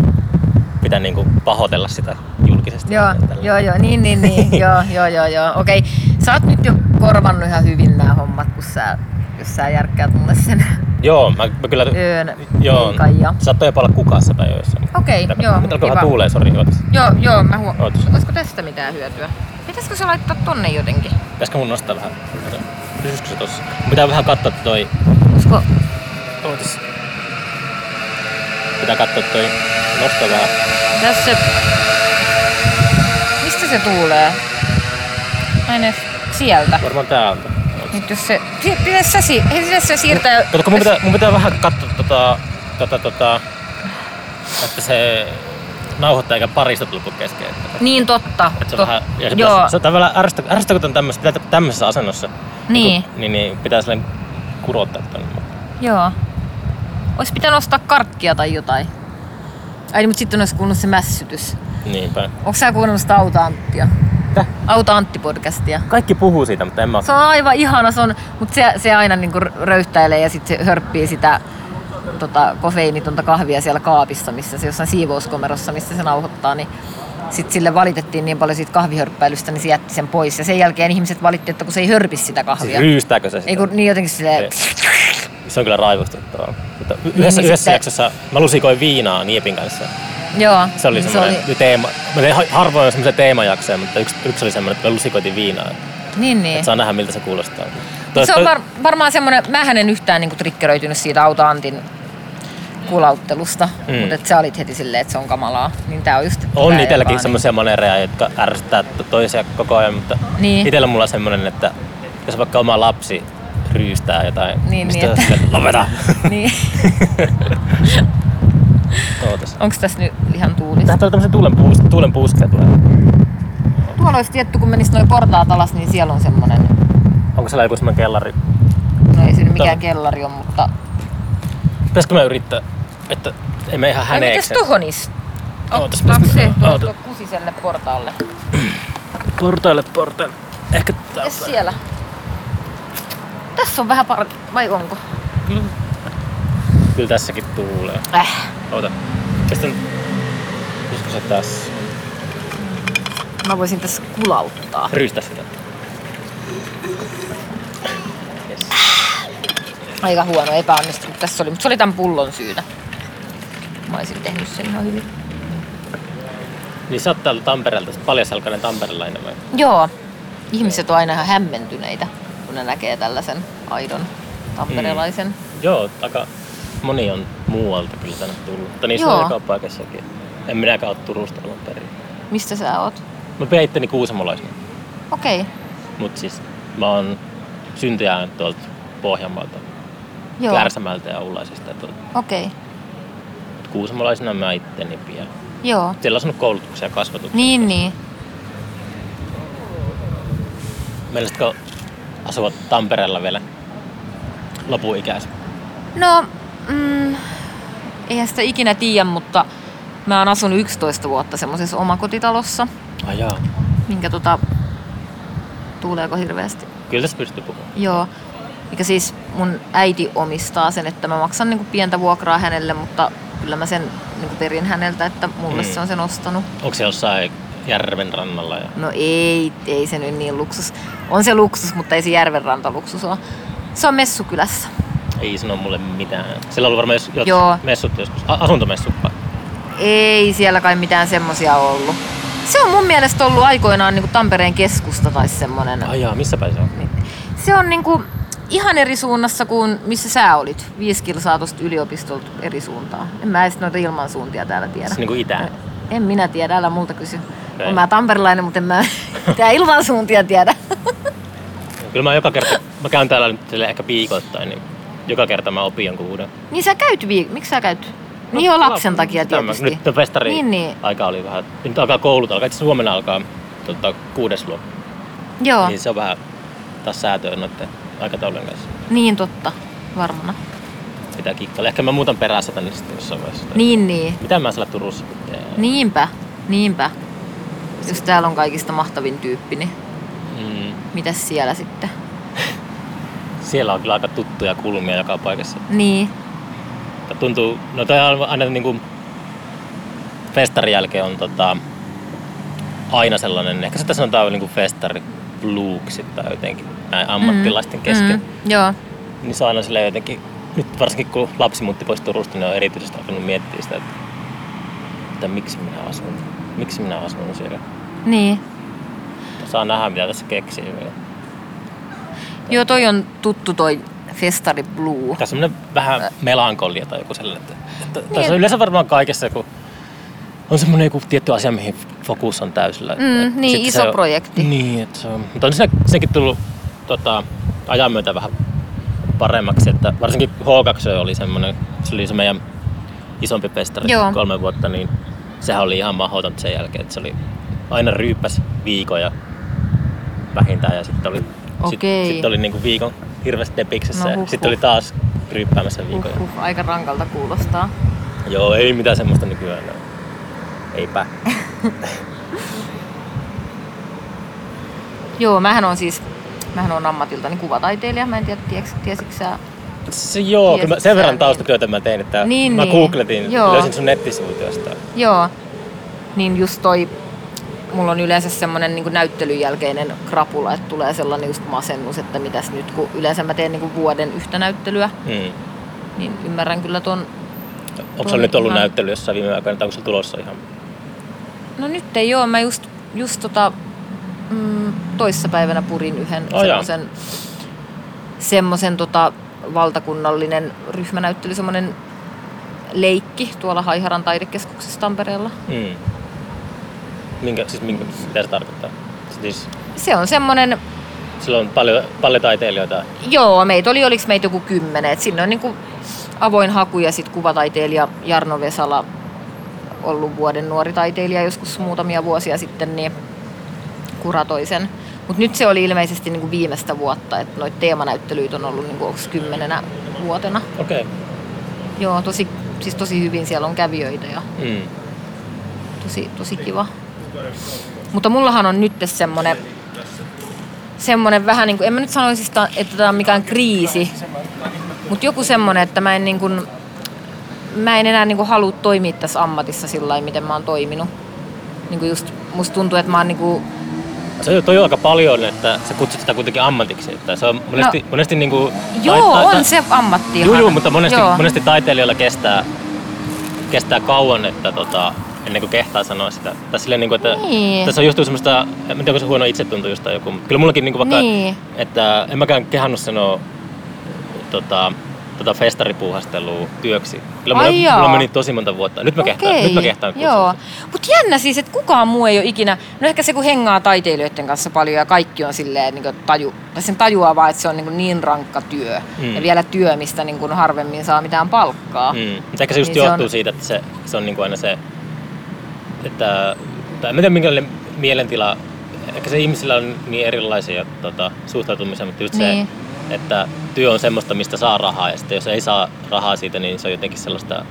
pitää niin kuin pahoitella sitä julkisesti. Joo, joo, joo, niin, niin, niin, joo, joo, joo, joo. Okei, sä oot nyt jo korvannut ihan hyvin nämä hommat, kun sä, jos sä järkkäät mulle sen Joo, mä, mä kyllä... yön Joo, ja... saattoi jopa olla kukassa tai jossain. Okei, Mitä- joo, Mitä alkoi vähän tuulee, sori, ootas. Joo, joo, mä huomaan. Olisiko tästä mitään hyötyä? Pitäisikö se laittaa tonne jotenkin? Pitäisikö mun nostaa vähän? Pysyisikö se tossa? Mun Pitää vähän katsoa toi... Olisiko... Ootas. Pitää katsoa toi... Nosta vähän. Tässä. Mistä se tuulee? Aine sieltä. Varmaan täältä. Nyt jos se... Pitäis sä, pitäis sä siirtää... Kato, kun mun pitää, mun pitää vähän katsoa tota... tota, tota että se nauhoittaa eikä paristot lopu kesken. Niin totta. että se Tot- vähän... Ja se, Joo, pitäisi, se on tavallaan ärsyttävää, ärsyttävää, kun on tämmöisessä, pitää tämmöisessä asennossa. niin. Kun, niin, niin pitää silleen kurottaa tänne. Joo. Ois pitänyt ostaa karkkia tai jotain. Ai mutta sitten olisi kuunnut se mässytys. Niinpä. Onko sä kuunnellut sitä Auta Anttia? Mitä? Auta Antti-podcastia. Kaikki puhuu siitä, mutta en mä Se on aivan ihana, se on, mutta se, se aina niinku röyhtäilee ja sitten se hörppii sitä tota, kofeiinitonta kahvia siellä kaapissa, missä se jossain siivouskomerossa, missä se nauhoittaa, niin sitten sille valitettiin niin paljon siitä kahvihörppäilystä, niin se jätti sen pois. Ja sen jälkeen ihmiset valitti, että kun se ei hörpisi sitä Siis kahvia. ryystääkö se sitä? Ei kun niin jotenkin silleen, Se on kyllä raivostuttavaa. Mutta yhdessä, Niin yhdessä sitten- jaksossa mä lusikoin viinaa Niepin kanssa. Joo. Se oli niin semmoinen se teema. Mä tein ha- harvoin semmoisia teemajaksoja, mutta yksi, yksi oli semmoinen, että me lusikoitiin viinaa. Niin, niin. Et saa nähdä, miltä se kuulostaa. Se on var, varmaan semmoinen, mä en yhtään niinku triggeröitynyt siitä Auta Antin kulauttelusta, Mm. mutta sä olit heti silleen, että se on kamalaa. Niin tää on just... on itselläkin vaan semmoisia manereja, jotka ärsyttää to- toisia koko ajan, mutta Niin. itsellä mulla on semmoinen, että jos vaikka oma lapsi ryystää jotain, Niin, mistä niin, on että- lopeta! niin. Ootas. Onko tässä nyt ihan tuulista? Tähän tulee tämmöisen tuulen, puus, tuulen puuskia tulee. Tuolla olisi tietty, kun menisi noin portaat alas, niin siellä on semmonen, Onko siellä joku semmoinen kellari? no ei se nyt mikään Tää- kellari on, mutta... Pitäisikö mä yrittää, että ei me ihan Ai mitäs häneeksi. tohon is? Ootas, pitäisikö- se tuo, oota. tuo kusiselle portaalle? Portaille, portaille. Ehkä Mitäs täältä. siellä? Tässä on vähän parempi, vai onko? Kyllä tässäkin tuulee. Äh. Oota. Pistän... Pistätkö se tässä? Mä voisin tässä kulauttaa. Ryystä sitä. Yes. Aika huono epäonnistunut tässä oli, mutta se oli tämän pullon syytä. Mä olisin tehnyt sen ihan hyvin. Niin sä oot täällä Tampereelta, sä oot paljasalkainen tamperelainen vai? Joo. Ihmiset on aina ihan hämmentyneitä, kun ne näkee tällaisen aidon tamperelaisen. Mm. Joo, aika moni on muualta kyllä tänne tullut. Mutta niissä Joo. on joka paikassakin. En minäkään ole Turusta alun perin. Mistä sä oot? Mä pidän itteni kuusamolaisena. Okei. Mut siis mä oon syntyjään tuolta Pohjanmaalta, Joo. Kärsämältä ja Ullaisesta. Okei. Mut Kuusamolaisena mä itteni pidän. Joo. Siellä on saanut koulutuksia ja kasvatuksia. Niin, niin. Mielestätkö asuvat Tampereella vielä lopuikäiset? No, mm, eihän sitä ikinä tiedä, mutta mä oon asunut 11 vuotta semmoisessa omakotitalossa, Ai jaa. minkä tota, tuuleeko hirveästi. Kyllä tässä pystyy puhumaan. Joo. mikä siis mun äiti omistaa sen, että mä maksan niinku pientä vuokraa hänelle, mutta kyllä mä sen niinku perin häneltä, että mulle Mm. se on sen ostanut. Onko se jossain järven rannalla? Ja... No ei, ei se nyt niin luksus. On se luksus, mutta ei se järvenranta luksus ole. Se on Messukylässä. Ei sano mulle mitään. Siellä on ollut varmaan jos, Joo. messut joskus. Asuntomessut vai? Ei siellä kai mitään semmosia ollut. Se on mun mielestä ollut aikoinaan niinku Tampereen keskusta tai semmonen. Ai jaa, missä päin se on? Se on niinku ihan eri suunnassa kuin missä sä olit. Viisi kilsaa tosta yliopistolta eri suuntaan. En mä edes noita ilmansuuntia täällä tiedä. Se niinku itään. En minä tiedä, älä multa kysy. On mä tamperilainen, mutta en mä tää ilmansuuntia tiedä. Kyllä mä joka kerta, mä käyn täällä nyt ehkä viikoittain, niin joka kerta mä opin jonkun uuden. niin sä käyt viik- Miksi sä käyt? niin joo, lapsen takia Sitä mä- tietysti. Nyt on festari Niin, niin. aika oli vähän. Nyt alkaa koulut, alkaa itse huomenna alkaa tota, kuudes luokka. Joo, Niin se on vähän taas säätöä noiden aikataulujen kanssa. niin totta. Varmana. Pitää kikkailla. Ehkä mä muutan perässä tänne sitten jossain vaiheessa. Niin, niin. Mitä mä siellä Turussa teen? Niinpä, niinpä. Jos täällä on kaikista mahtavin tyyppi, niin Mm. mitäs siellä sitten? Siellä on kyllä aika tuttuja kulmia joka paikassa. Niin, Tuntuu, no toi on aina niinku festarin jälkeen on tota, aina sellainen, ehkä sitä sanotaan niinku festari blueksi tai jotenkin näin ammattilaisten kesken. Mm, joo, Niin se on aina silleen jotenkin, nyt varsinkin kun lapsi muutti pois Turusta, niin on erityisesti alkanut miettiä sitä, että, että miksi minä asun, miksi minä asun siellä. niin. Saa nähdä, mitä tässä keksii vielä. Joo, toi on tuttu toi Festari Blue. Tässä on semmoinen vähän melankolia tai joku sellainen. Että, että Niin. tässä on yleensä varmaan kaikessa, kun on semmoinen joku tietty asia, mihin fokus on täysillä. Mm, niin, iso se projekti. Niin, että se on, mutta on siinä, senkin tullut tota, ajan myötä vähän paremmaksi, että varsinkin H2 oli semmoinen, se oli se meidän isompi festari Joo. kolme vuotta, niin sehän oli ihan mahdoton sen jälkeen, että se oli aina ryyppäs viikoja vähintään ja sitten oli, Okei. sit oli niinku viikon hirveästi tepiksessä No ja huh, sitten huh. oli taas ryyppäämässä viikoja. Uhuh, aika rankalta kuulostaa. Joo, ei mitään semmoista nykyään. ole. Eipä. Joo, mähän on siis, mähän on ammatiltani kuvataiteilija. Mä en tiedä, tiesitkö, tiesitkö sä? Se, joo, kyllä mä sen verran niin- taustatyötä mä tein, että Niin, mä niin. googletin, Joo. löysin sun nettisivut jostain. Joo, niin just toi, mulla on yleensä semmonen niin näyttelyn jälkeinen krapula, että tulee sellainen just masennus, että mitäs nyt, kun yleensä mä teen niin vuoden yhtä näyttelyä, Mm. niin ymmärrän kyllä ton, Onko sulla nyt ollut ihan- näyttely jossain viime aikoina, tai onko tulossa ihan? no nyt ei oo, mä just, just tota, mm, toissapäivänä purin yhden Oh, semmoisen, semmoisen tota, valtakunnallinen ryhmänäyttely, semmoinen leikki tuolla Haiharan taidekeskuksessa Tampereella. Mm. Minkä, siis minkä, mitä se tarkoittaa? Siis, Se on semmoinen sillä on paljon, paljon taiteilijoita. Joo, meitä oli, oliko meitä joku kymmenen. Et sinne on niinku avoin haku ja sitten kuvataiteilija Jarno Vesala, ollut vuoden nuori taiteilija joskus muutamia vuosia sitten, niin kuratoi sen. Mutta nyt se oli ilmeisesti niinku viimeistä vuotta, että noita teemanäyttelyitä on ollut niinku, kymmenenä vuotena. Okei. Okay. Joo, tosi, siis tosi hyvin siellä on kävijöitä ja Mm. tosi, tosi kiva. Mutta mullahan on nyt semmonen, semmonen vähän niin kuin, en mä nyt sanoisi, sitä, että tämä on mikään kriisi, mutta joku semmonen, että mä en niin kuin, mä en enää niin kuin halua toimia tässä ammatissa sillä lailla, miten mä oon toiminut. Niin kuin just, musta tuntuu, että mä oon niin kuin, Se on, toi aika paljon, että sä kutsut sitä kuitenkin ammatiksi. Että se on monesti, No. monesti niinku... joo, tai- on se ammatti. Joo, joo, mutta monesti, Joo. monesti taiteilijoilla kestää, kestää kauan, että tota, ennen kuin kehtaa sanoa sitä. Tai silleen, niin kuin, että Niin. tässä on just semmoista, en tiedä, onko se huono itsetunto just tai joku, mutta kyllä mullakin niin kuin vaikka, Niin. että en mäkään kehannut sanoa tota, tota festaripuuhastelua työksi. Kyllä mulla, Ai mulla meni tosi monta vuotta. Nyt mä kehtaan, Okei, nyt mä kehtaan kutsua Joo. Mutta jännä siis, että kukaan muu ei ole ikinä, no ehkä se kun hengaa taiteilijoiden kanssa paljon ja kaikki on silleen niin taju, tai sen tajuaa vaan, että se on niin, niin rankka työ. Mm. Ja vielä työ, mistä niin harvemmin saa mitään palkkaa. Mm. Mutta ehkä se just Niin se johtuu on- siitä, että se, se on niinku aina se, että tai en tiedä minkälainen mielentila, ehkä se ihmisillä on niin erilaisia tota, suhtautumisia, mutta just Niin. se, että työ on semmoista, mistä saa rahaa ja sitten jos ei saa rahaa siitä, niin se on jotenkin sellaista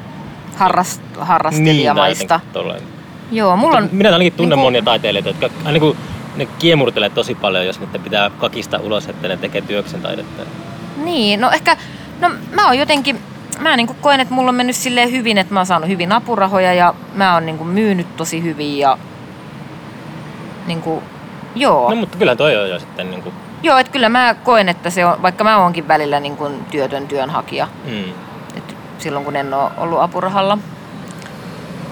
Harrast, niin, harrastelijamaista. tolleen. Joo, mulla on... Minä ainakin tunnen niinku- monia taiteilijoita, jotka aina niin kuin, ne kiemurtelee tosi paljon, jos niiden pitää kakista ulos, että ne tekee työksen taidetta. Niin, no ehkä, no mä oon jotenkin, mä niin koen, että mulla on mennyt silleen hyvin, että mä oon saanut hyvin apurahoja ja mä oon niin myynyt tosi hyvin ja niin kuin, joo. No mutta kyllä toi on jo sitten niin kuin, Joo, että kyllä mä koen, että se on, vaikka mä oonkin välillä niin kuin työtön työnhakija, mm, et silloin kun en ole ollut apurahalla.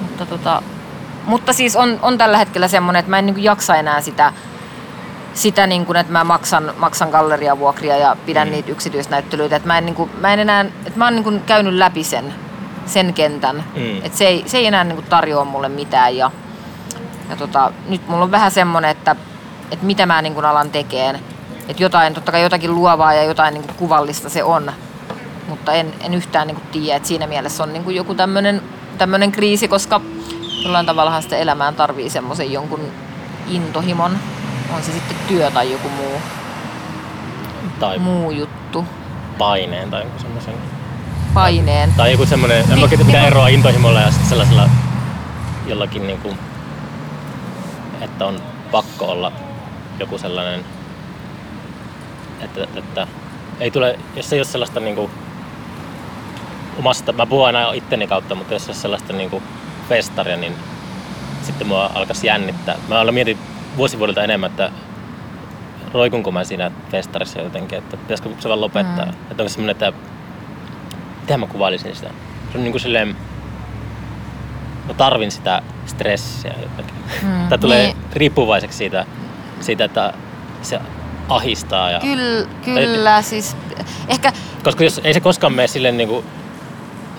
Mutta, tota, mutta siis on, on tällä hetkellä semmoinen, että mä en niin kuin jaksa enää sitä, sitä niin kuin, että mä maksan, maksan galleriavuokria ja pidän Mm. niitä yksityisnäyttelyitä. Että mä en, niin kuin, mä en enää, että mä oon niin kuin käynyt läpi sen, sen kentän. Mm. Että se ei, se ei enää niin kuin tarjoa mulle mitään. Ja, ja tota, nyt mulla on vähän semmoinen, että, että mitä mä niin kuin alan tekeen. Että jotain, totta kai jotakin luovaa ja jotain niin kuin kuvallista se on. Mutta en, en yhtään niin kuin tiedä, että siinä mielessä on niin kuin joku tämmöinen tämmöinen kriisi, koska jollain tavallahan sitä elämään tarvii semmoisen jonkun intohimon. On se sitten työ tai joku muu, tai muu juttu. paineen tai joku semmoisen. Paineen. Tai joku semmoinen, en mä Niin, tiedä, mikä niin- eroa intohimolla ja sitten sellaisella jollakin niin kuin, että on pakko olla joku sellainen, että, että ei tule, jos ei ole sellaista niin kuin, omasta, mä puhun aina itteni kautta, mutta jos ei ole sellaista niin kuin festaria, niin sitten mua alkaisi jännittää. Mä olen mietin vuosi vuodelta enemmän, että roikunko mä siinä festarissa jotenkin, että pitäisikö se vaan lopettaa. Mm. Että onko semmoinen, että miten mä kuvailisin sitä? Se on niin kuin silleen, mä tarvin sitä stressiä jotenkin. Mm, Tää tulee niin. riippuvaiseksi siitä, siitä, että se ahistaa. Ja, Kyllä, kyllä, siis ehkä, koska jos ei se koskaan mene silleen niin kuin,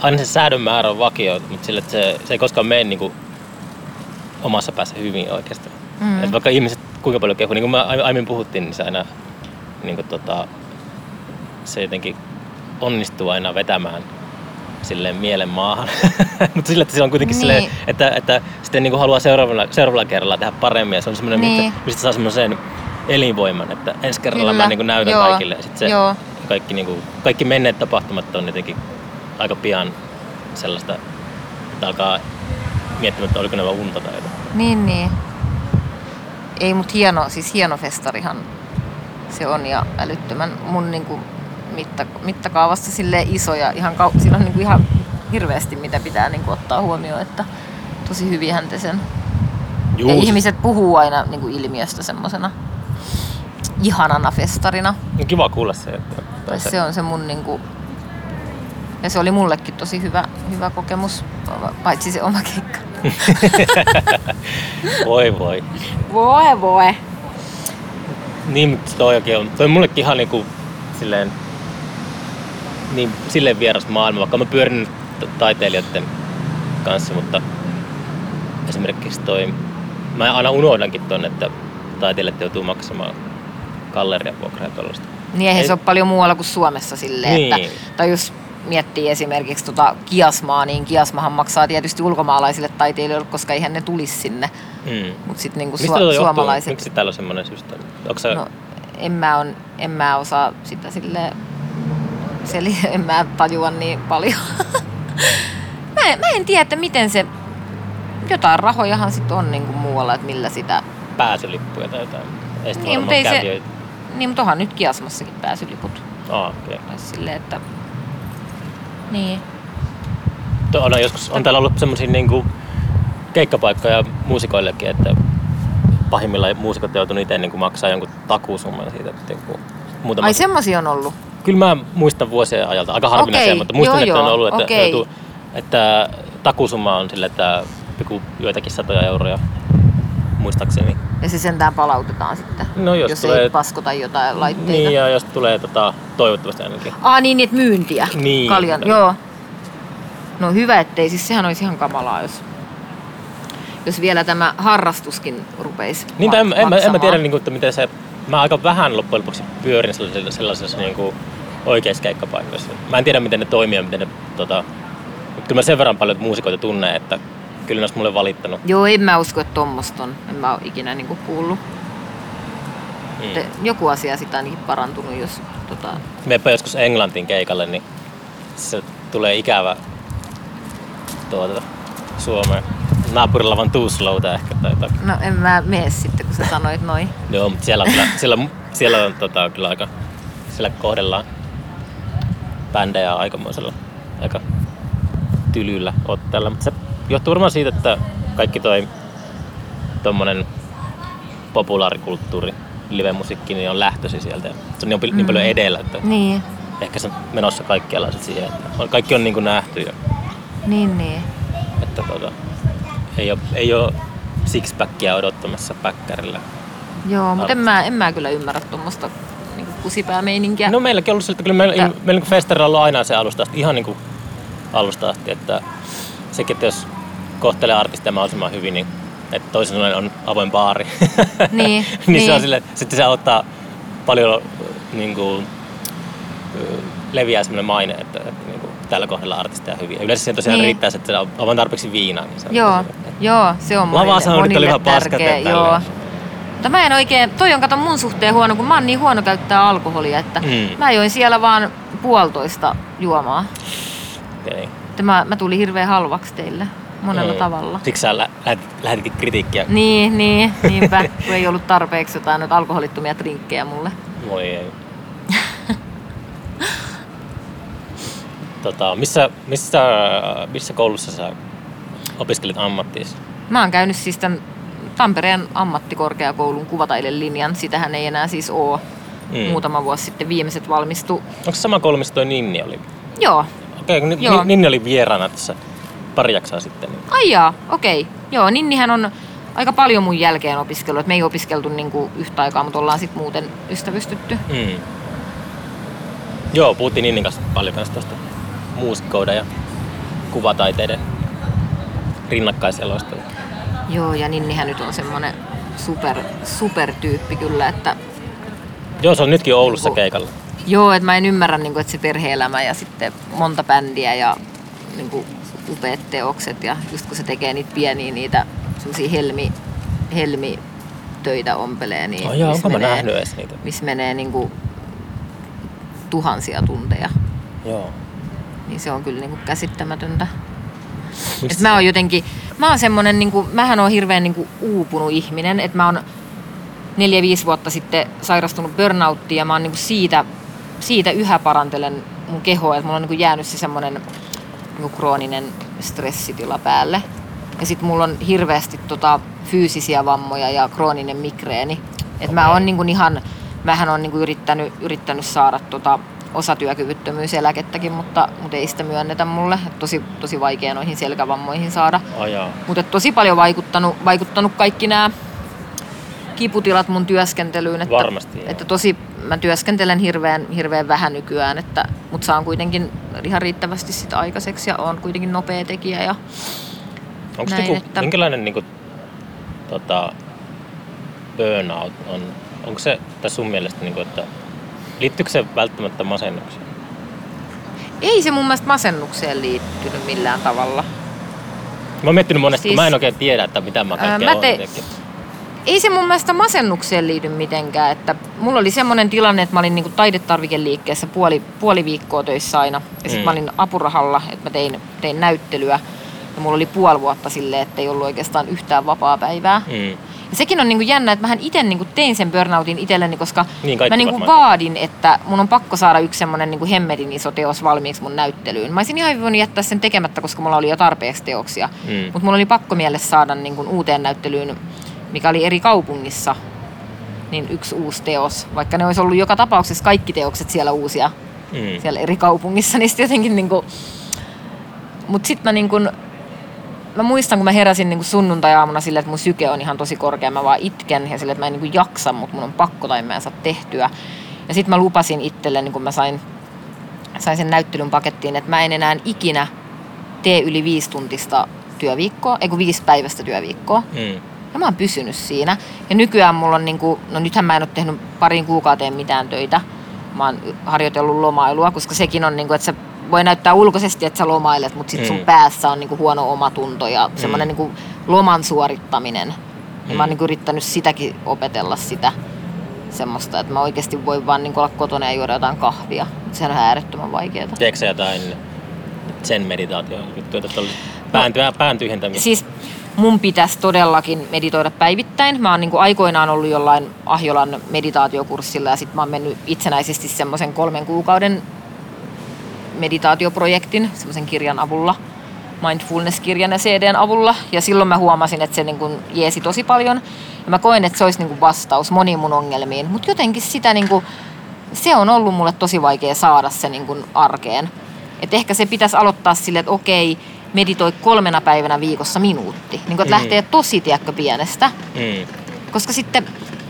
aina se säädön määrä on vakio, mutta sille, että se, se ei koskaan mene niin kuin, omassa päässä hyvin oikeasti. Mm. Et vaikka ihmiset kuinka paljon kehuu, niin kuin me ai- aiemmin puhuttiin, niin se aina niin kuin, tota, se jotenkin onnistuu aina vetämään silleen mielen maahan. Mutta sillä, että se on kuitenkin Niin. silleen, että, että sitten niin kuin haluaa seuraavalla, seuraavalla kerralla tehdä paremmin ja se on semmoinen, Niin. mistä, mistä saa semmoisen elinvoiman, että ensi kerralla Kyllä. mä niin kuin näytän Joo. kaikille. Ja sit se, Joo. kaikki, niin kuin, kaikki menneet tapahtumat on jotenkin aika pian sellaista, että alkaa miettimään, että oliko ne vaan unta tai jotain. niin niin. Ei, mut hieno, siis hieno festarihan se on ja älyttömän mun niinku mitta, mittakaavassa sille iso ja ihan, kau- siinä on niinku ihan hirveästi mitä pitää niinku ottaa huomioon, että tosi hyvinhän te sen. Juu, ja ihmiset puhuu aina niinku ilmiöstä semmosena ihanana festarina. on kiva kuulla se. Että, Tai se on se mun niinku... Ja se oli mullekin tosi hyvä, hyvä kokemus, paitsi se oma keikka. voi voi. Voi voi. Niin, mutta toikin on. Toi on mullekin ihan niinku silleen, niin, silleen vieras maailma, vaikka mä pyörin taiteilijoiden kanssa, mutta esimerkiksi toi, mä aina unohdankin ton, että taiteilijat joutuu maksamaan gallerian vuokraa ja tuollaista. Niin eihän Ei- se ole paljon muualla kuin Suomessa silleen, Niin. että, tai jos miettii esimerkiksi tota Kiasmaa, niin Kiasmahan maksaa tietysti ulkomaalaisille taiteilijoille, koska eihän ne tulisi sinne. Mm. Mutta sitten niinku Mistä su- suomalaiset... Miksi täällä on semmoinen systeemi? Onko se, No, en mä, on, en mä osaa sitä sille seli, en mä tajua niin paljon. mä, en, mä en tiedä, että miten se, jotain rahojahan sitten on niinku muualla, että millä sitä, pääsylippuja tai jotain? Ei Niin, mutta ei se- niin mutta onhan nyt Kiasmassakin pääsyliput. Aa, okay. Silleen, että, niin. To- On, joskus, on täällä ollut semmoisia niinku keikkapaikkoja muusikoillekin, että pahimmillaan muusikot joutunut itse niinku maksaa jonkun takuusumman siitä. Että niinku muutama... Ai semmosia on ollut. Kyllä mä muistan vuosien ajalta, aika harvinaisia, Okei, mutta muistan, joo, että on joo, ollut, että, okei. joutuu, että takuusumma on sille, että joku joitakin satoja euroja muistaakseni. Ja se sentään palautetaan sitten, No jos jos tulee- ei paskota jotain laitteita. Niin, ja jos tulee tota, toivottavasti ainakin. Aa niin, että myyntiä. Niin. Kaljan, joo. No hyvä, ettei. Siis sehän olisi ihan kamalaa, jos, jos vielä tämä harrastuskin rupeisi Niin, en, en, mä- en mä tiedä, niin kuin, että miten se... Mä aika vähän loppujen lopuksi pyörin sellaisessa, sellaisessa niin kuin, oikeissa keikkapaikoissa. Mä en tiedä, miten ne toimii ja miten ne... Tota, kyllä mä sen verran paljon muusikoita tunnen, että kyllä ne olisi mulle valittanut. Joo, en mä usko, että tommosta on. En mä ole ikinä niinku kuullut. Mm. Joku asia sitä ainakin parantunut, jos tota... Meepä joskus Englantiin keikalle, niin se tulee ikävä tuota, Suomeen. Naapurilla vaan too slowta ehkä tai jotakin. No en mä mene sitten, kun sä sanoit noin. Joo, mutta siellä, on kyllä, siellä, siellä on tota, kyllä aika... Siellä kohdellaan bändejä aikamoisella aika tylyllä otteella. Mutta se johtuu varmaan siitä, että kaikki toi tommonen populaarikulttuuri, live-musiikki, niin on lähtöisin sieltä. Se on niin, mm. niin paljon edellä, että Niin, ehkä se on menossa kaikkialla sit siihen, että on, kaikki on niin kuin nähty jo. niin, niin. Että tota, ei ole, ei ole sixpackia odottamassa päkkärillä. Joo, mutta en mä, en mä kyllä ymmärrä tuommoista niin kusipäämeininkiä. No meilläkin on ollut siltä, kyllä meillä, Että- meillä niin festarilla on ollut aina se alusta asti, ihan niin kuin alusta asti, että sekin, että jos kohtelee artistia mahdollisimman hyvin, niin että toisenlainen on avoin baari. Niin, niin, se on niin. sille, sitten se auttaa paljon niin kuin, leviää semmoinen maine, että, että niin kuin, tällä kohdalla artisteja hyvin. Ja yleensä siihen tosiaan Niin. niin. riittää, että se on vain tarpeeksi viinaa. Niin se on Joo, tosi- joo, se on monille, oli monille ihan paskat. Joo. Mutta mä en oikein, toi on kato mun suhteen huono, kun mä oon niin huono käyttää alkoholia, että Mm. mä join siellä vaan puolitoista juomaa. Okei. Että mä, mä tulin hirveän halvaksi teille monella Mm. tavalla. Siksi sä lä- lähetit, kritiikkiä. Niin, niin, niinpä, kun ei ollut tarpeeksi jotain noita alkoholittomia drinkkejä mulle. Voi ei. tota, missä, missä, missä koulussa sä opiskelit ammattiisi? Mä oon käynyt siis tämän Tampereen ammattikorkeakoulun kuvataidelinjan. Sitähän ei enää siis oo. Mm. Muutama vuosi sitten viimeiset valmistu. Onko sama koulu, missä toi Ninni oli? Joo. Okei, kun Ni- Joo. Ninni oli vieraana tässä pari jaksaa sitten. Niin. Ai jaa, okei. Joo, Ninnihän on aika paljon mun jälkeen opiskellut. Et me ei opiskeltu niinku yhtä aikaa, mutta ollaan sitten muuten ystävystytty. Mm. Joo, puhuttiin Ninnin kanssa paljon kanssa tuosta muusikkouden ja kuvataiteiden rinnakkaiselosta. Joo, ja Ninnihän nyt on semmonen super, super tyyppi kyllä, että Joo, se on nytkin Oulussa Niinku- keikalla. Joo, että mä en ymmärrä, niin kuin, että se perhe-elämä ja sitten monta bändiä ja niin kuin, upeat teokset ja just kun se tekee niitä pieniä niitä semmosia helmi, helmitöitä ompelee, niin Oh, joo, missä menee, nähnyt edes niitä? missä menee niin kuin, tuhansia tunteja. Joo. Niin se on kyllä niin kuin, käsittämätöntä. Mistä Et mä oon jotenkin, mä oon semmonen, niin kuin, mähän on hirveän niin kuin, uupunut ihminen, että mä oon neljä, viisi vuotta sitten sairastunut burnouttiin ja mä oon niin kuin siitä, siitä yhä parantelen mun kehoa, että mulla on niin kuin jäänyt se semmonen niin krooninen stressitila päälle. Ja sit mulla on hirveästi tota, fyysisiä vammoja ja krooninen migreeni. Et mä Okei. oon niin kuin ihan, mähän on niin kuin yrittänyt, yrittänyt saada tota, osatyökyvyttömyyseläkettäkin, mutta, mutta ei sitä myönnetä mulle. Et tosi, tosi vaikea noihin selkävammoihin saada. Ajaa. Mutta tosi paljon vaikuttanut, vaikuttanut kaikki nämä kiputilat mun työskentelyyn. Että, Varmasti. Että tosi, mä työskentelen hirveän, hirveän vähän nykyään, että, mutta saan kuitenkin ihan riittävästi sitä aikaiseksi ja on kuitenkin nopea tekijä. Ja, Onko Näin, niinku, että- minkälainen niinku, tota, burnout on? Onko se tässä sun mielestä, niinku, että liittyykö se välttämättä masennukseen? ei se mun mielestä masennukseen liittynyt millään tavalla. Mä oon miettinyt monesti, siis, Siis- kun mä en oikein tiedä, että mitä mä kaikkea mä te- jotenkin. Ei se mun mielestä masennukseen liity mitenkään. Että mulla oli semmoinen tilanne, että mä olin niinku taidetarvikeliikkeessä puoli, puoli viikkoa töissä aina. Ja sitten Mm. mä olin apurahalla, että mä tein, tein näyttelyä. Ja mulla oli puoli vuotta silleen, että ei ollut oikeastaan yhtään vapaa päivää. Mm. Ja sekin on niinku jännä, että mähän itse niinku tein sen burnoutin itselleni, koska Niin, mä niinku varmaan vaadin, että mun on pakko saada yksi semmoinen niinku hemmetin iso teos valmiiksi mun näyttelyyn. Mä olisin ihan voinut jättää sen tekemättä, koska mulla oli jo tarpeeksi teoksia. Mm. Mutta mulla oli pakko mielessä saada niinku uuteen näyttelyyn, mikä oli eri kaupungissa, niin yksi uusi teos. Vaikka ne olisi ollut joka tapauksessa kaikki teokset siellä uusia Mm. siellä eri kaupungissa, niin sitten jotenkin niinku... Mut sit mä niinku... Mä muistan, kun mä heräsin niinku sunnuntai-aamuna silleen, että mun syke on ihan tosi korkea. Mä vaan itken ja silleen, että mä en niinku jaksa, mutta mun on pakko tai mä en saa tehtyä. Ja sitten mä lupasin itselleni, kun mä sain, sain sen näyttelyn pakettiin, että mä en enää ikinä tee yli viisi tuntista työviikkoa, ei kun viisi päivästä työviikkoa. Mm. Ja mä oon pysynyt siinä. Ja nykyään mulla on niinku, no nythän mä en ole tehnyt parin kuukauteen mitään töitä. Mä oon harjoitellut lomailua, koska sekin on niinku, että se voi näyttää ulkoisesti, että sä lomailet, mutta sit sun Mm. päässä on niinku huono omatunto ja semmoinen niinku loman suorittaminen. Ja mä oon Mm. niinku yrittänyt sitäkin opetella sitä semmoista, että mä oikeasti voin vaan niinku olla kotona ja juoda jotain kahvia. Sehän on äärettömän vaikeaa. Teekö sä jotain sen meditaatio juttuja, että olisi pään, työ- pään tyhjentämistä? Siis mun pitäisi todellakin meditoida päivittäin. Mä oon niin aikoinaan ollut jollain Ahjolan meditaatiokurssilla ja sitten mä oon mennyt itsenäisesti semmoisen kolmen kuukauden meditaatioprojektin semmoisen kirjan avulla, mindfulness-kirjan ja CDn avulla. Ja silloin mä huomasin, että se niin kuin jeesi tosi paljon. Ja mä koen, että se olisi niin kuin vastaus moniin mun ongelmiin. Mutta jotenkin sitä niin kuin, se on ollut mulle tosi vaikea saada se niin kuin arkeen. Et ehkä se pitäisi aloittaa sille, että okei, meditoi kolmena päivänä viikossa minuutti. Niin kuin, että Mm. lähtee tosi tiedätkö, pienestä. Mm. Koska sitten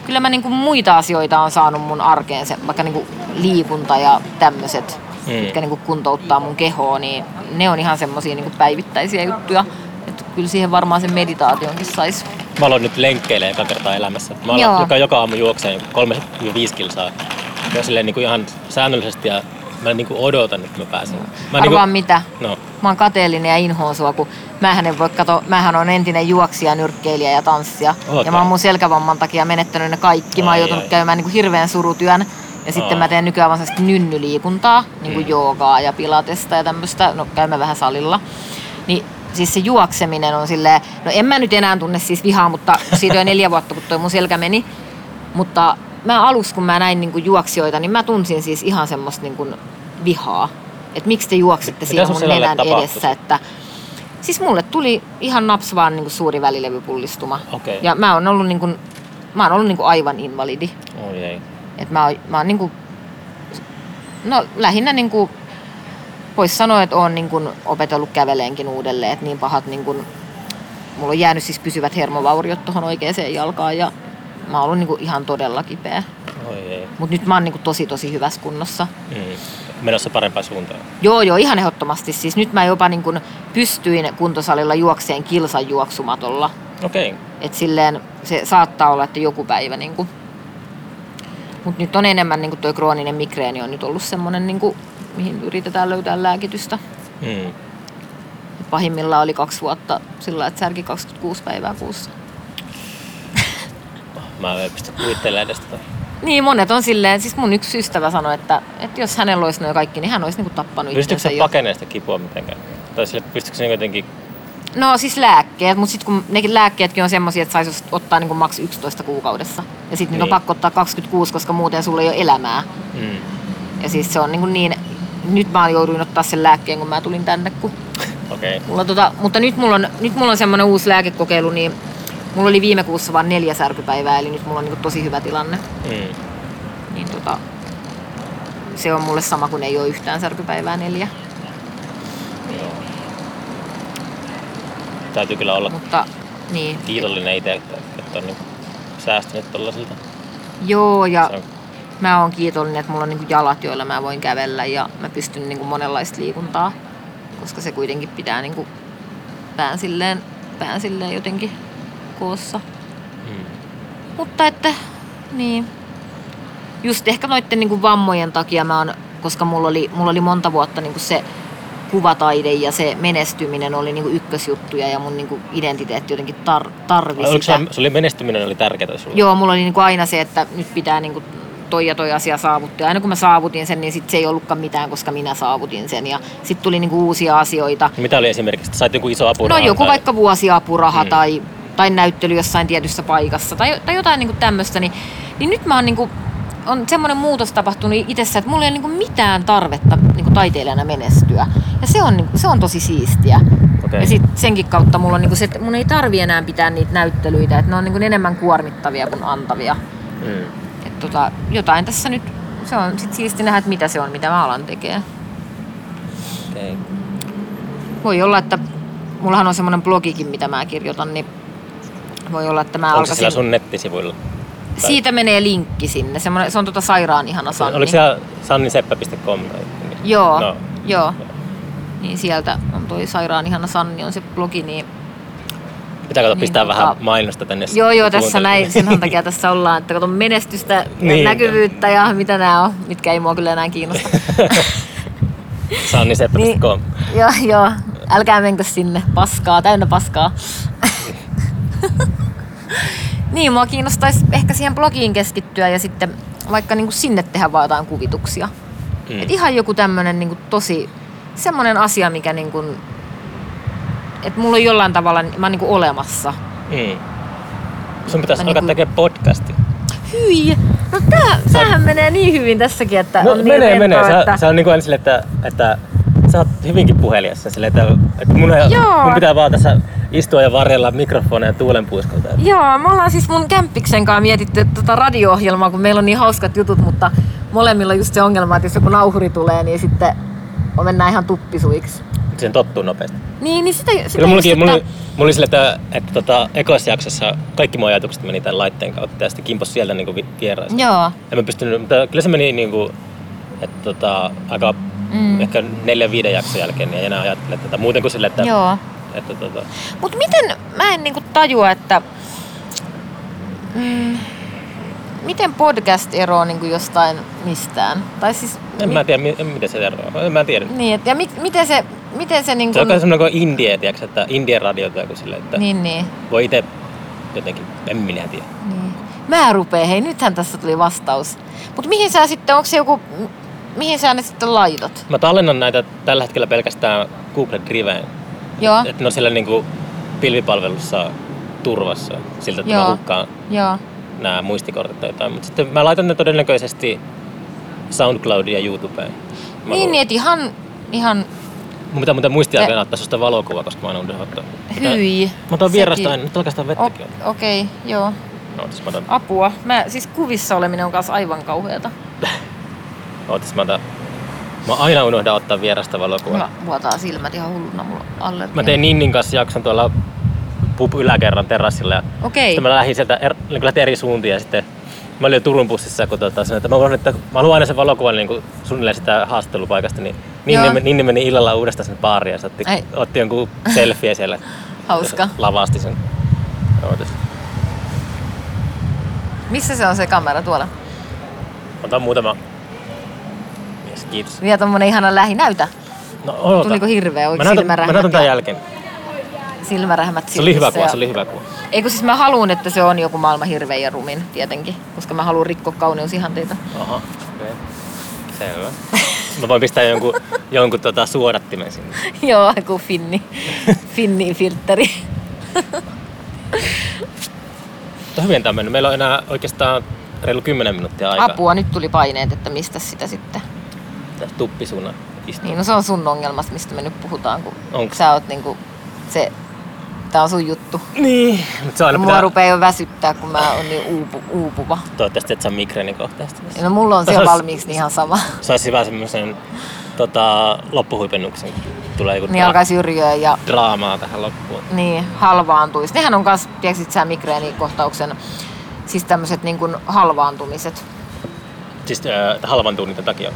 kyllä mä niinku muita asioita on saanut mun arkeen, se, vaikka niinku liikunta ja tämmöiset, Mm. mitkä niinku kuntouttaa mun kehoa, niin ne on ihan semmosia niinku päivittäisiä juttuja. Että kyllä siihen varmaan sen meditaationkin saisi. Mä aloin nyt lenkkeilemään eka kertaa elämässä. Mä aloin joka, joka aamu juokseen 3-5 kilsaa. Ja silleen niin kuin ihan säännöllisesti ja mä niin kuin odotan, että mä pääsen. Mä Arvaa niin mitä? no, Mä oon kateellinen ja inhoon sua, kun mähän en voi kato, mähän on entinen juoksija, nyrkkeilijä ja tanssija. Oot ja mä oon mun selkävamman takia menettänyt ne kaikki. Mä oon Ai, joutunut ai. käymään niin hirveän surutyön. Ja sitten Aa. mä teen nykyään vaan nynnyliikuntaa, niin kuin Mm. joogaa ja pilatesta ja tämmöistä. No käymme vähän salilla. Niin siis se juokseminen on silleen, no en mä nyt enää tunne siis vihaa, mutta siitä on neljä vuotta, kun toi mun selkä meni. Mutta mä alussa, kun mä näin niin kuin juoksijoita, niin mä tunsin siis ihan semmoista niin kuin vihaa. Että miksi te juoksitte Mitä siinä mun nenän edessä. Että, siis mulle tuli ihan naps vaan niin kuin suuri välilevypullistuma. Okei. Ja mä oon ollut, niin kuin, mä oon ollut niin kuin aivan invalidi. oi ei. Et mä, oon, mä oon niin kuin, no lähinnä niin kuin, vois sanoa, että oon niin kuin opetellut käveleenkin uudelleen. Että niin pahat niin kuin, mulla on jäänyt siis pysyvät hermovauriot tuohon oikeaan jalkaan ja mä oon ollut niin kuin ihan todella kipeä. Mutta nyt mä oon niin kuin tosi tosi hyvässä kunnossa. Mm. Menossa parempaan suuntaan. Joo, joo, ihan ehdottomasti. Siis nyt mä jopa niin kuin pystyin kuntosalilla juokseen kilsan juoksumatolla. Okei. Et silleen se saattaa olla, että joku päivä niin kuin. Mut nyt on enemmän niin kuin toi krooninen migreeni on nyt ollut semmonen niin kuin, mihin yritetään löytää lääkitystä. Mm. Pahimmillaan oli kaksi vuotta sillä että särki 26 päivää kuussa. Mä en pysty kuvittelemaan edes tota. Niin, monet on silleen, siis mun yksi ystävä sanoi, että, että jos hänellä olisi noin kaikki, niin hän olisi niin kuin tappanut se jo. pakenemaan sitä kipua mitenkään? Tai sille, pystyykö se jotenkin... No siis lääkkeet, mutta sitten kun nekin lääkkeetkin on semmoisia, että saisi ottaa niin kuin maks 11 kuukaudessa. Ja sitten niin. on pakko ottaa 26, koska muuten sulla ei ole elämää. Mm. Ja siis se on niin, kuin niin nyt mä jouduin ottaa sen lääkkeen, kun mä tulin tänne. Kun Okei. mulla tota, mutta nyt mulla on, nyt mulla on semmoinen uusi lääkekokeilu, niin mulla oli viime kuussa vain neljä särkypäivää, eli nyt mulla on niin tosi hyvä tilanne. Mm. Niin tota, se on mulle sama kuin ei ole yhtään särkypäivää neljä. Joo. Täytyy kyllä olla Mutta niin, kiitollinen itse, että, että on niin säästänyt tollaisilta. joo ja on, mä oon kiitollinen, että mulla on niinku jalat, joilla mä voin kävellä ja mä pystyn niinku monenlaista liikuntaa, koska se kuitenkin pitää niinku pään silleen, pään silleen jotenkin koossa. mm. Mutta että, niin, just ehkä noiden niinku vammojen takia mä oon, koska mulla oli, mulla oli monta vuotta niinku se kuvataide ja se menestyminen oli niinku ykkösjuttuja ja mun niinku identiteetti jotenkin tar, tarvi Oliko sitä. sulla, sulla menestyminen oli tärkeää sulle? Joo, mulla oli niinku aina se, että nyt pitää niinku toi ja toi asia saavuttaa. Ja aina kun mä saavutin sen, niin sit se ei ollutkaan mitään, koska minä saavutin sen. Ja sitten tuli niinku uusia asioita. Mitä oli esimerkiksi? Sait joku iso apu? No joku vaikka vuosiapuraha Mm. mm. tai, tai näyttely jossain tietyssä paikassa tai, tai jotain niinku tämmöistä. Niin, niin nyt mä oon niinku, on semmoinen muutos tapahtunut itsessä, että mulla ei ole niinku mitään tarvetta niinku taiteilijana menestyä. Ja se on, niinku, se on tosi siistiä. Okei. Ja sit senkin kautta mulla on niinku se, että mun ei tarvi enää pitää niitä näyttelyitä, että ne on niinku enemmän kuormittavia kuin antavia. Mm. Et tota, jotain tässä nyt, se on sit siisti nähdä, että mitä se on, mitä mä alan tekee. Okay. Voi olla, että mullahan on semmoinen blogikin, mitä mä kirjoitan, niin voi olla, että mä Onko se alkaisin... siellä sun nettisivuilla? Tai- Siitä menee linkki sinne, semmoinen, se on tota sairaan ihana Sanni. Oliko siellä sanniseppä.com? Joo, No. joo. Niin sieltä on toi sairaan ihana Sanni on se blogi, niin Pitääkö Niin, pistää tota- vähän mainosta tänne? Joo, joo, tässä näin, sen takia tässä ollaan, että kato menestystä Niin. näkyvyyttä ja mitä nämä on, mitkä ei mua kyllä enää kiinnosta. Sanniseppä.com. joo, joo, älkää menkö sinne, paskaa, täynnä paskaa. niin, mua kiinnostaisi ehkä siihen blogiin keskittyä ja sitten vaikka niinku sinne tehdä vaan jotain kuvituksia. Mm. Et ihan joku tämmönen niinku tosi, semmonen asia, mikä niinku, että mulla on jollain tavalla, mä oon niinku olemassa. Mm. Sun pitäisi Mä alkaa niinku- tekemään podcasti. Hyi! No tää, tämähän menee niin hyvin tässäkin, että No on niin menee, rentoa, menee. Että... se on niin kuin aina sille, että, että sä oot hyvinkin puheliassa silleen, että, että mun, Joo. mun pitää vaan tässä istua ja varjella mikrofoneja tuulen puiskolta. Joo, me ollaan siis mun kämppiksen kanssa mietitty tota radio-ohjelmaa, kun meillä on niin hauskat jutut, mutta molemmilla on just se ongelma, että jos joku nauhuri tulee, niin sitten mennään ihan tuppisuiksi. Sen tottuu nopeasti. Niin, niin sitä, sitä Kyllä mullakin, mulla, että- mulla oli sille, että, että tota, ekoissa jaksossa kaikki mun ajatukset meni tämän laitteen kautta ja sitten kimpos sieltä niin vieraisiin. Joo. En mä pystynyt, mutta kyllä se meni niin kuin, että tota, aika mm. ehkä neljän viiden jakson jälkeen niin ei enää ajattele tätä muuten kuin sille, että, Joo. että tota, Mutta miten, mä en niinku tajua, että... Mm, miten podcast eroaa niinku jostain mistään? Tai siis... en mä tiedä, mi- en, miten se eroaa. En mä tiedä. Niin, et, ja mi, miten se, miten se niinku... Se on kai semmoinen kuin indie, tiiäks, että indien radiota joku silleen, että Niin, niin. voi itse jotenkin, en minä tiedä. Niin. Mä rupeen, hei nythän tässä tuli vastaus. Mutta mihin sä sitten, onko se joku, mihin sä ne sitten laitot? Mä tallennan näitä tällä hetkellä pelkästään Google Driveen. Joo, Että ne on siellä niinku pilvipalvelussa turvassa siltä, että Joo. mä hukkaan joo. nämä muistikortit tai jotain. Mutta sitten mä laitan ne todennäköisesti SoundCloudiin ja YouTubeen. Mä Niin, niin, et ihan, ihan Mun pitää muuten muistia vielä ottaa susta valokuva, koska mä oon unohdin ottaa. hyi. Mä otan vierasta aina, nyt oikeastaan O- vettäkin on. Okei, okay, joo. Ootas mä otan, Apua. Mä, siis kuvissa oleminen on kanssa aivan kauheata. ootas mä otan. Mä aina unohdan ottaa vierasta valokuvaa. Mulla vuotaa silmät ihan hulluna, mulla allergia. Mä tein Ninnin kanssa jakson tuolla pub yläkerran terassilla ja Okei. sitten mä lähdin sieltä er, niin eri suuntiin ja sitten mä olin jo Turun bussissa, kun tota, sanoin, että mä, haluan, että mä haluan aina sen valokuvan niin kuin suunnilleen sitä haastattelupaikasta, niin me- Ninni meni illalla uudestaan sen baariin ja se otti, Ai. otti jonkun selfie siellä. Hauska. Lavasti sen. Ootas. Missä se on se kamera tuolla? Otan muutama. Yes, kiitos. Vielä tommonen ihana lähi. Näytä. No, odota. Tuliko hirveä? Mä Oliko näytän, mä silmärähmät näytän tämän jälkeen. Silmärähmät Se oli hyvä kuva, ja- se oli hyvä kuva. Eikö siis mä haluan, että se on joku maailman hirvein ja rumin tietenkin, koska mä haluan rikkoa kauneusihanteita. Aha, okei. Okay. Selvä. Mä voin pistää jonkun, jonkun tota suodattimen sinne. Joo, joku finni, finni filtteri. Mutta hyvin tämä on mennyt. Meillä on enää oikeastaan reilu 10 minuuttia aikaa. Apua, nyt tuli paineet, että mistä sitä sitten. Tässä tuppisuuna istuu. Niin, no se on sun ongelmas, mistä me nyt puhutaan, kun Onko? sä oot niinku se, tää on sun juttu. Niin. Mutta se aina Mua pitää... rupeaa jo väsyttää, kun mä oon niin uupu, uupuva. Toivottavasti et saa migreenikohtaista. No mulla on Tai siellä valmiiksi niin ihan sama. Saisi hyvä semmoisen tota, loppuhuipennuksen. Tulee joku Niin dra- alkaisi yrjöä ja draamaa tähän loppuun. niin halvaantuisi. Nehän on kans, tiedätkö sä migreenikohtauksen, siis tämmöiset niin kuin halvaantumiset. Siis äh, halvan niiden takia.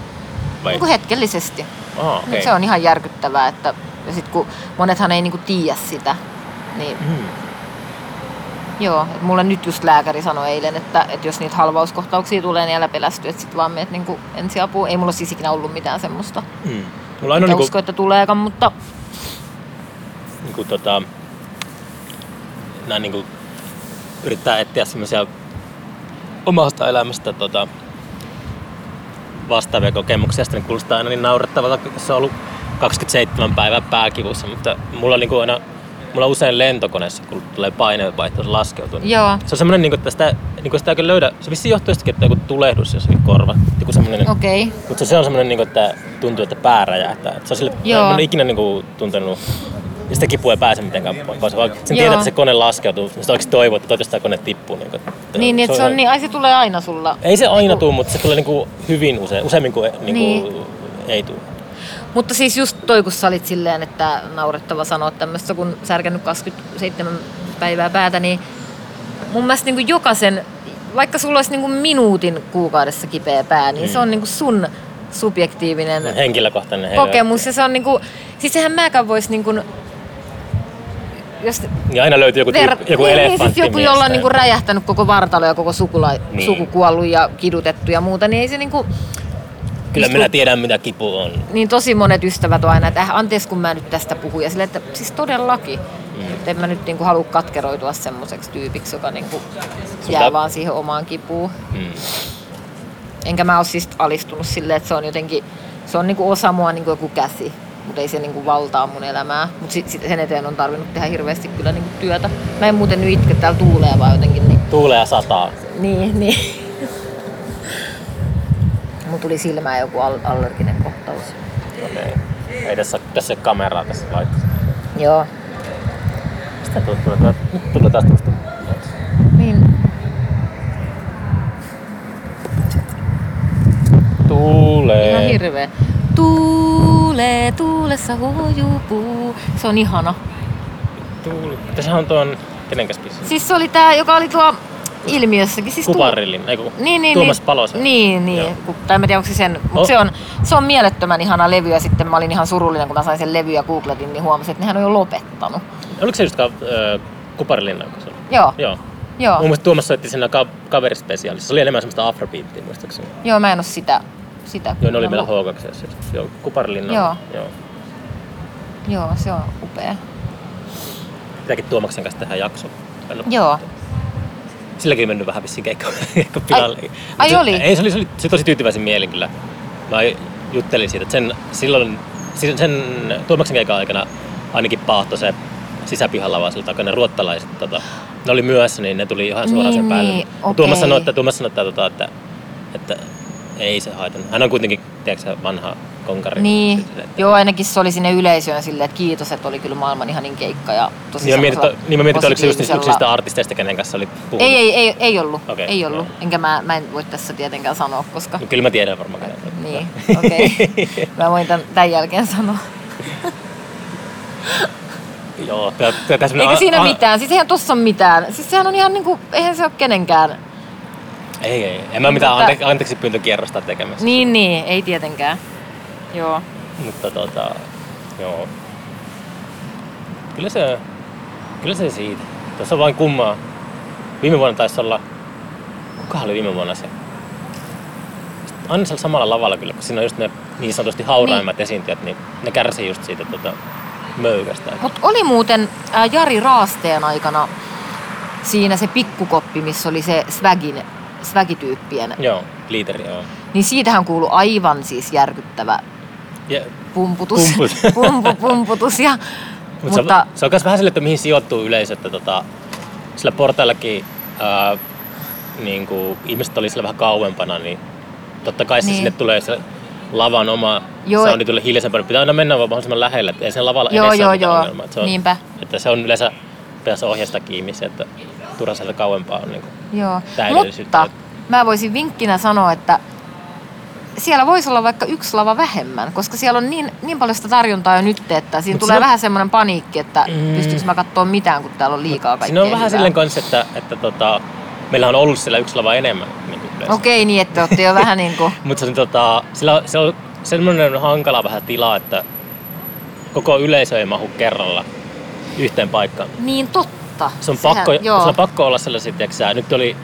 Vai? Niin kuin hetkellisesti. Oh, Okay. okay. Se on ihan järkyttävää, että ja sit kun monethan ei niinku tiedä sitä, niin Mm. joo, et mulle nyt just lääkäri sanoi eilen, että, että jos niitä halvauskohtauksia tulee, niin älä pelästy, että sit vaan meet niinku ensiapuun. Ei mulla siis ikinä ollut mitään semmoista. Mm. Mulla aina niinku, usko, että tuleekaan, mutta niinku tota, näin niinku yrittää etsiä semmoisia omasta elämästä tota, vastaavia kokemuksia. Sitten kuulostaa aina niin naurettavalta, kun se on ollut 27 päivää pääkivussa, mutta mulla on niinku aina Mulla on usein lentokoneessa, kun tulee paineenvaihto, se laskeutuu. niin joo, Se on semmoinen, niin että sitä, niin sitä oikein löydä. Se vissiin johtuu jostakin, että joku tulehdus jossakin korva. Joku semmoinen, okei. Okay. mutta se on semmoinen, niin kuin, että tuntuu, että pää räjähtää. Se on sille, Joo. mä en ikinä niin kuin, tuntenut, ja sitä kipua ei pääse mitenkään pois. Sen Joo. tiedät, että se kone laskeutuu, niin sitä oikeasti toivoo, että toivottavasti tämä kone tippuu. Niin, kuin, Niin, niin että se on niin, ai se tulee aina sulla. Ei se aina tule, mutta se tulee niin kuin, hyvin usein, useammin kuin, niin kuin Niin. ei tule. Mutta siis just toi, kun sä olit silleen, että naurettava sanoa tämmöistä, kun särkännyt 27 päivää päätä, niin mun mielestä niin kuin jokaisen, vaikka sulla olisi niin kuin minuutin kuukaudessa kipeä pää, niin Mm. se on niin kuin sun subjektiivinen Henkilökohtainen kokemus. Ja se on niin kuin, siis sehän mäkään voisi niin kuin, jos Niin aina löytyy joku, ver- joku niin, niin, elefantti siis joku, jolla on niin kuin räjähtänyt koko vartalo ja koko sukula, Niin. suku kuollut ja kidutettu ja muuta, niin ei se niin kuin, Kyllä Just minä tiedän, mitä kipu on. niin tosi monet ystävät on aina, että äh, anteeksi kun mä nyt tästä puhun. Ja sille, että siis todellakin. Mm. Että en mä nyt niinku halua katkeroitua semmoiseksi tyypiksi, joka niinku Sun jää vaan siihen omaan kipuun. Mm. Enkä mä oo siis alistunut silleen, että se on jotenkin, se on niinku osa mua niinku joku käsi. Mutta ei se niinku valtaa mun elämää. Mutta sit, sit sen eteen on tarvinnut tehdä hirveästi kyllä niinku työtä. Mä en muuten nyt itke, täällä tuulee vaan jotenkin. Niin, Tuulee ja sataa. niin. niin. Mun tuli silmään joku all- allerginen kohtaus. Okay. Ei tässä, tässä kameraa tässä laitteessa. Joo. Mistä tuntuu, nyt tulee taas tuosta. Niin. Tuulee. Ihan hirveä. Tuulee, tuulessa huojuu puu. Se on ihana. Tuuli. Tässä on tuon, kenenkäs biisi? Siis se oli tää, joka oli tuo ilmiössäkin. Siis tuu- Kuparillin, ei kun Niin, niin, Tuomas niin. Palosen. Niin, niin. Ku- Tai en tiedä, onko se sen, mutta Oh. se, on, se on mielettömän ihana levy ja sitten mä olin ihan surullinen, kun mä sain sen levy ja googletin, niin huomasin, että nehän on jo lopettanut. Oliko se just ka- ö, Kuparilinna? kun se oli? Joo, Joo. joo, Mun mielestä Tuomas soitti siinä ka- kaverispesiaalissa. Se oli enemmän semmoista afrobeattia muistaakseni. joo, mä en oo sitä, sitä Joo, ne oli meillä kuunnellut. H2. Joo, Kuparilinna. Joo. Joo. Joo, se on upea. Pitääkin Tuomaksen kanssa tehdä jakso. En oo- Joo, Silläkin mennyt vähän vissiin keikka, keikka pilalle. ai Mut se, oli? Ei, se oli, se oli se tosi tyytyväisen mielin kyllä. Mä juttelin siitä, että sen, silloin, sen, sen Tuomaksen keikan aikana ainakin paahto se sisäpihalla vaan sillä takana ruottalaiset. Tota, ne oli myöhässä, niin ne tuli ihan suoraan Niin, sen päälle. niin, Mut Tuomas sanoi, että, Tuomas sanoi, että, tota, että, että, ei se haitannut. Hän on kuitenkin, tiedätkö, vanha konkari. niin. Että- Joo, ainakin se oli sinne yleisöön silleen, että kiitos, että oli kyllä maailman ihanin keikka ja tosi Niin mä mietin, niin mä mietin, oliko se just niistä positiivisella- yksi niistä artisteista, kenen kanssa oli puhunut. Ei, ei, ei, ei ollut. Okei, ei ollut. joo. Enkä mä, mä en voi tässä tietenkään sanoa, koska... No, kyllä mä tiedän varmaan. kenen. Niin, okei. Okay. Mä voin tämän, tämän jälkeen sanoa. Joo, tää, tää, tää semmonen Eikä a- siinä a- mitään, siis eihän tossa ole mitään. Siis sehän on ihan niinku, eihän se ole kenenkään. Ei, ei. En mä mitään Mutta- ante- anteeksi pyyntökierrosta tekemässä. Niin, niin, ei tietenkään. Joo. Mutta tota, joo. Kyllä se, kyllä se siitä. Tässä on vain kummaa. Viime vuonna taisi olla, kuka oli viime vuonna se? Aina siellä samalla lavalla kyllä, kun siinä on just ne niin sanotusti hauraimmat niin. esiintyjät, niin ne kärsii just siitä tota, möykästä. Mut oli muuten ää, Jari Raasteen aikana siinä se pikkukoppi, missä oli se swagin, swagityyppien. Joo, liiteri, joo. Niin siitähän kuului aivan siis järkyttävä Ja, pumputus. Pumput. Pumpu, pumputus ja, Mut mutta, se, on, se on myös vähän sille, että mihin sijoittuu yleisö, että tota, sillä portaillakin ää, niin kuin, ihmiset oli sillä vähän kauempana, niin totta kai se Niin. sinne tulee se lavan oma Joo. soundi tulee hiljaisempana. Pitää aina mennä vaan mahdollisimman lähelle, että ei sen lavalla Joo, edessä joo, joo. ongelmaa. Että se on, Niinpä. Että se on yleensä pitäisi ohjeistaa ihmisiä, että turha sieltä kauempaa on. Niin kuin. Joo, mutta mä voisin vinkkinä sanoa, että siellä voisi olla vaikka yksi lava vähemmän, koska siellä on niin, niin paljon sitä tarjontaa jo nyt, että siinä Mut tulee siinä- vähän semmoinen paniikki, että Mm. pystyykö mä katsoa mitään, kun täällä on liikaa kaikkea Siinä on vähän hyvää. silleen kanssa, että, että tota, meillä on ollut siellä yksi lava enemmän. Niin. Okei, niin että olette jo vähän niin kuin... Mutta se, on, tota, sillä, on- se on semmoinen hankala vähän tila, että koko yleisö ei mahu kerralla yhteen paikkaan. Niin totta. Se on, Sehän- pakko, joo. se on pakko olla sellaisia, tiedätkö sä, nyt oli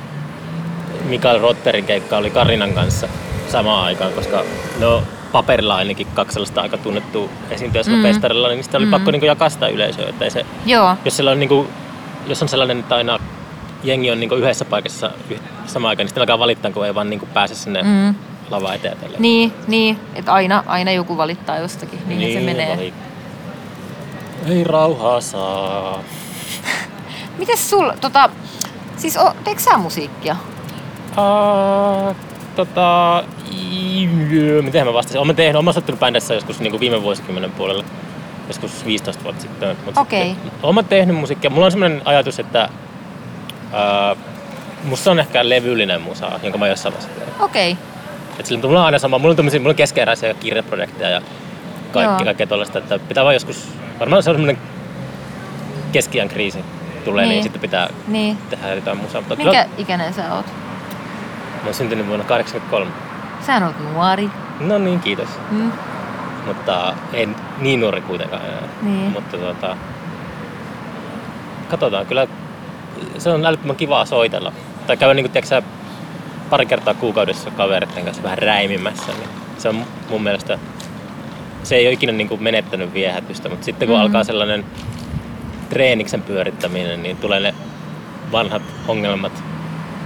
Mikael Rotterin keikka oli Karinan kanssa samaan aikaan, koska no paperilla ainakin kaksi sellaista aika tunnettua esiintyjä mm. Festarilla, niin sitten oli Mm. pakko niinku jakaa sitä yleisöä. Että ei se, Joo, jos, siellä on niinku, jos on sellainen, että aina jengi on niinku yhdessä paikassa samaan aikaan, niin sitten alkaa valittaa, kun ei vaan niinku pääse sinne mm. lavaan eteen. niin, niin, että aina, aina joku valittaa jostakin, niin, niin se menee. valit- Ei rauhaa saa. Mites sul, tota, siis o, teekö sä musiikkia? Uh, tota, miten mä vastasin? Olen tehnyt, olen soittanut bändissä joskus niin kuin viime vuosikymmenen puolella, joskus 15 vuotta sitten. Okei. sitten Olen tehnyt musiikkia. Mulla on sellainen ajatus, että uh, musta on ehkä levyllinen musa, jonka mä jossain vaiheessa teen. Okei, okay. Et sillä mulla on aina sama, mulla on, mulla on keskeeräisiä kirjaprojekteja ja kaikki, kaikkea tollaista, että pitää vaan joskus, varmaan se on semmoinen keskiän kriisi tulee, niin, Niin. sitten pitää niin. tehdä jotain musaa. Mutta Minkä ikäinen sä oot? Mä oon syntynyt vuonna 83. Sä oot nuori. No niin, kiitos. Mm. Mutta en niin nuori kuitenkaan enää. Niin. Mutta tota, katsotaan, kyllä se on älyttömän kivaa soitella. Tai käydä niin kuin, pari kertaa kuukaudessa kavereiden kanssa vähän räimimässä. Niin se on mun mielestä, se ei ole ikinä niin kuin menettänyt viehätystä, mutta sitten kun Mm. alkaa sellainen treeniksen pyörittäminen, niin tulee ne vanhat ongelmat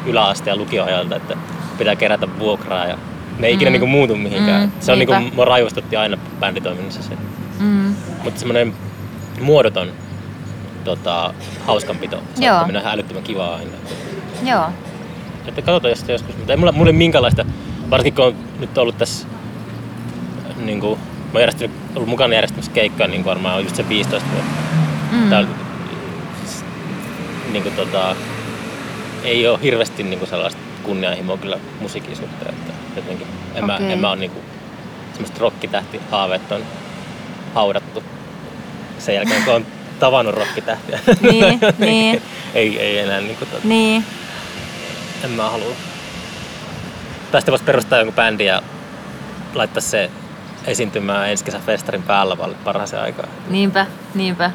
yläaste- ja lukioajalta, että pitää kerätä vuokraa ja ne ei ikinä Mm. niin kuin muutu mihinkään. Mm, se on niin niinpä. kuin, mua raivostutti aina bänditoiminnassa se. Mm. Mutta semmoinen muodoton tota, hauskanpito. Se Joo. on ihan älyttömän kivaa aina. Joo. Että katsotaan jos joskus, mutta ei mulla, mulla ei minkäänlaista, varsinkin kun on nyt ollut tässä niin kuin, oon järjestänyt, ollut mukana järjestämässä keikkaa niin varmaan just se 15 vuotta. Mm. Tää, siis, niin kuin, tota, ei ole hirveästi niin kuin sellaista kunnianhimoa kyllä musiikin suhteen. Että jotenkin en, okay. Mä, en mä ole niin kuin, semmoista rokkitähti haaveet on haudattu sen jälkeen, kun on tavannut rokkitähtiä. Niin, niin. ei, ei enää niin kuin, tota, Niin. en mä halua. Tästä voisi perustaa jonkun bändin ja laittaa se esiintymään ensi kesän festarin päällä parhaaseen aikaan. Niinpä, niinpä.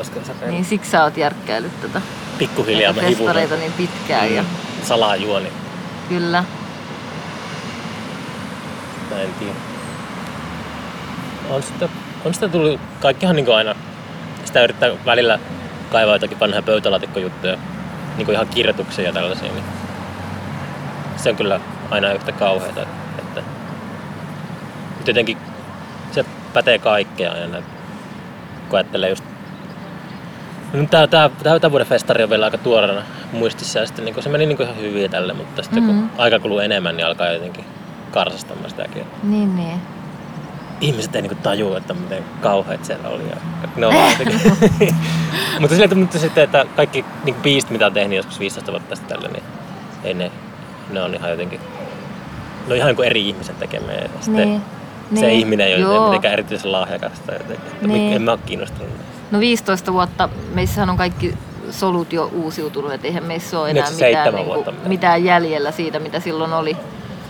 Olisiko se Niin siksi sä oot järkkäillyt tätä pikkuhiljaa me festareita hivumme niin pitkään. Ja, salaa juoni. kyllä. Mä en tiedä. On sitä, on sitä tullut, kaikkihan niin aina, sitä yrittää välillä kaivaa jotakin vanhaa pöytälaatikkojuttuja, niin ihan kirjoituksia ja tällaisia, niin se on kyllä aina yhtä kauheata. Että, mutta jotenkin se pätee kaikkea aina, kun ajattelee just No, tää, tää, tää, tämän vuoden festari on vielä aika tuoreena muistissa ja sitten niin se meni niin ihan hyvin tälle, mutta sitten mm-hmm. kun aika kuluu enemmän, niin alkaa jotenkin karsastamaan sitäkin. Niin, niin. ihmiset ei niinku tajua, että miten kauheat siellä oli. Ja ne on mutta silleen, mutta sitten, että kaikki niinku biisit, mitä on tehnyt joskus 15 vuotta sitten tällä, niin ei ne, ne on ihan jotenkin, ne on ihan kuin eri ihmisen. Ja sitten Niin. se niin. ihminen ei ole mitenkään erityisen lahjakasta. Jotenkin. Että Niin. En mä ole kiinnostunut. No 15 vuotta, meissähän on kaikki solut jo uusiutunut, et eihän meissä ole Niin, enää se mitään, niinku, vuotta mitään? mitään jäljellä siitä, mitä silloin oli.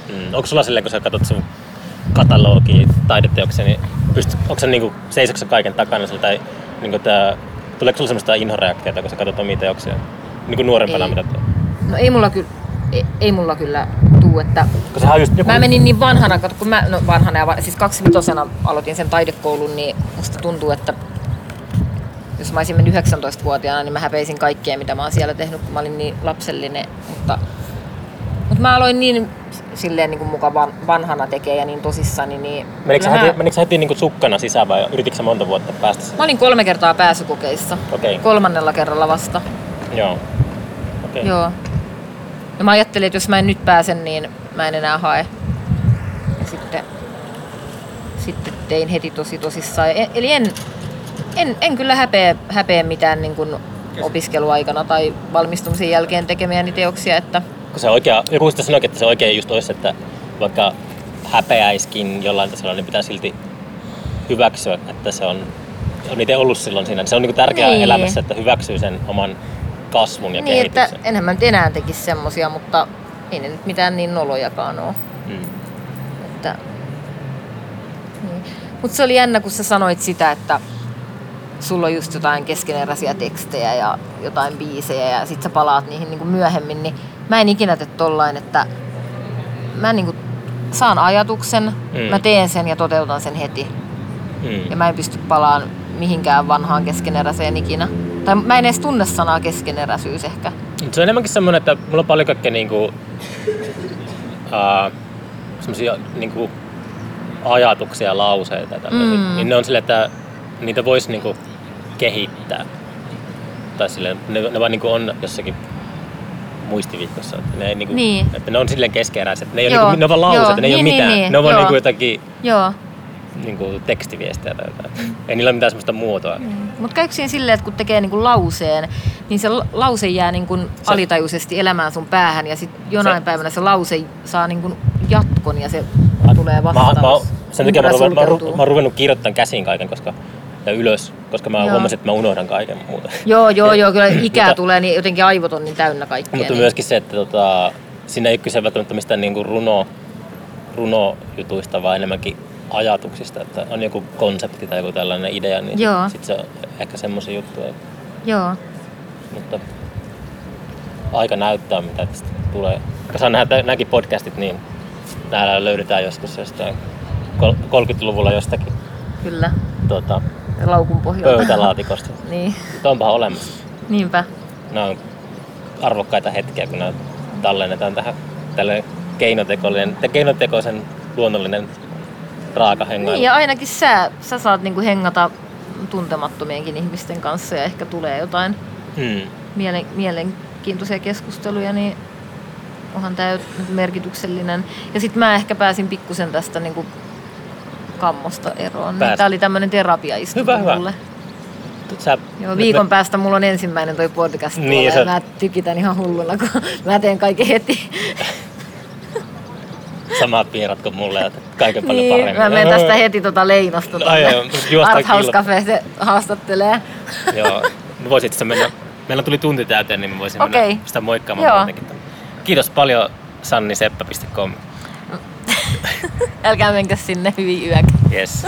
Mm. Onko sulla silleen, kun sä katsot sun katalogia taideteoksia, niin pystyt, onko se niinku, seisokko sä kaiken takana sillä, tai niinku tää, tuleeko sulla semmoista inhoreaktiota, kun sä katsot omia teoksia? Niinku nuorempana, Ei. mitä te... No ei mulla kyllä, ei, ei mulla kyllä tuu, että sehän just joku... Mä menin niin vanhana, kun mä, no vanhana ja va, siis kaksivitosena aloitin sen taidekoulun, niin musta tuntuu, että jos mä olisin mennyt 19-vuotiaana, niin mä häpeisin kaikkea, mitä mä oon siellä tehnyt, kun mä olin niin lapsellinen. Mutta, mutta mä aloin niin silleen niin kuin muka van, vanhana tekee ja niin tosissani, niin Menikö sä kyllä heti, mä, menikö sä heti niinku sukkana sisään vai yrititkö sä monta vuotta päästä mä olin kolme kertaa pääsykokeissa. Okei, Kolmannella kerralla vasta. joo. Okei. Joo. Ja mä ajattelin, että jos mä en nyt pääse, niin mä en enää hae. Ja sitten, sitten tein heti tosi tosissaan. En- Eli en, en, en kyllä häpeä, häpeä mitään niin kuin opiskeluaikana tai valmistumisen jälkeen tekemiäni teoksia, että Kun se oikea, joku sitten sanoi, että se oikein just olisi, että vaikka häpeäiskin jollain tasolla, niin pitää silti hyväksyä, että se on, on itse ollut silloin siinä. Se on niinku tärkeää Niin. elämässä, että hyväksyy sen oman kasvun ja niin, että kehityksen. enhän mä nyt enää tekisi semmosia, mutta ei ne nyt mitään niin nolojakaan ole. Mm. Että... Niin. Mutta se oli jännä, kun sä sanoit sitä, että sulla on just jotain keskeneräisiä tekstejä ja jotain biisejä ja sit sä palaat niihin niinku myöhemmin, niin mä en ikinä tee tollain, että mä niinku saan ajatuksen, Mm. mä teen sen ja toteutan sen heti. Mm. Ja mä en pysty palaan mihinkään vanhaan keskeneräiseen ikinä. Tai mä en edes tunne sanaa keskeneräisyys ehkä. Se on enemmänkin semmoinen, että mulla on paljon kaikkea niinku, uh, semmosia niinku ajatuksia ja lauseita ja. Mm. Niin ne on silleen, että niitä voisi niinku kehittää. Tai silleen, ne, ne vaan niinku on jossakin muistivihkossa. Että ne, ei niinku, Niin. että ne on silleen keskeeräiset. Ne, ei ole Joo, niinku, ne on vaan lauseita, joo, ne ei ole niin, niin, mitään. niin, ne on vaan joo. niinku jotakin Joo. niinku tekstiviestejä tai jotain. Ei niillä ole mitään semmoista muotoa. Mutta käykö siinä silleen, että kun tekee niinku lauseen, niin se la- lause jää niinku Se- alitajuisesti elämään sun päähän ja sitten jonain Se- päivänä se lause saa niinku jatkon ja se tulee Mä, vastaus. mä, sen takia mä, mä, ru, sulkeutuu. mä oon ruvennut kirjoittamaan käsin kaiken koska, ja ylös, koska mä Joo. huomasin, että mä unohdan kaiken muuta. Joo, joo, joo, kyllä ikää Mutta- tulee, niin jotenkin aivot on niin täynnä kaikkea. Mutta niin. myöskin se, että tota, siinä ei ole kyse välttämättä mistään niinku runo, runojutuista, vaan enemmänkin ajatuksista, että on joku konsepti tai joku tällainen idea, niin sitten sit se on ehkä semmoisia juttuja. Joo. Mutta aika näyttää, mitä tästä tulee. Kun saa nähdä nämäkin podcastit, niin näillä löydetään joskus jostain kol- 30-luvulla jostakin Kyllä. tuota, Laukun pohjalta. pöytälaatikosta. niin. Mutta onpahan olemassa. Niinpä. Nämä on arvokkaita hetkiä, kun nämä tallennetaan tähän tälle keinotekoinen, te- keinotekoisen luonnollinen raaka hengailu. Niin, ja ainakin sä, sä saat niinku hengata tuntemattomienkin ihmisten kanssa ja ehkä tulee jotain Hmm. mielen, mielenkiintoisia keskusteluja, niin onhan tämä merkityksellinen. Ja sitten mä ehkä pääsin pikkusen tästä niinku kammosta eroon. Niin Tää oli tämmönen terapiaistunto Hyvä, hyvä. mulle. Sä, Joo, viikon päästä mulla on ensimmäinen toi podcast Niin, niin, ja sä- mä tykitän ihan hulluna, kun mä teen kaiken heti. samaa piirrat kuin mulle ja kaiken paljon niin, paremmin. mä menen tästä heti tota leinosta tonne juostaan Art House Cafe, se haastattelee. Joo, voisit sä mennä. Meillä tuli tunti täyteen, niin mä voisin mennä Okei. sitä moikkaamaan. Kiitos paljon sanniseppä.com. Älkää menkö sinne hyvin yökä. Yes.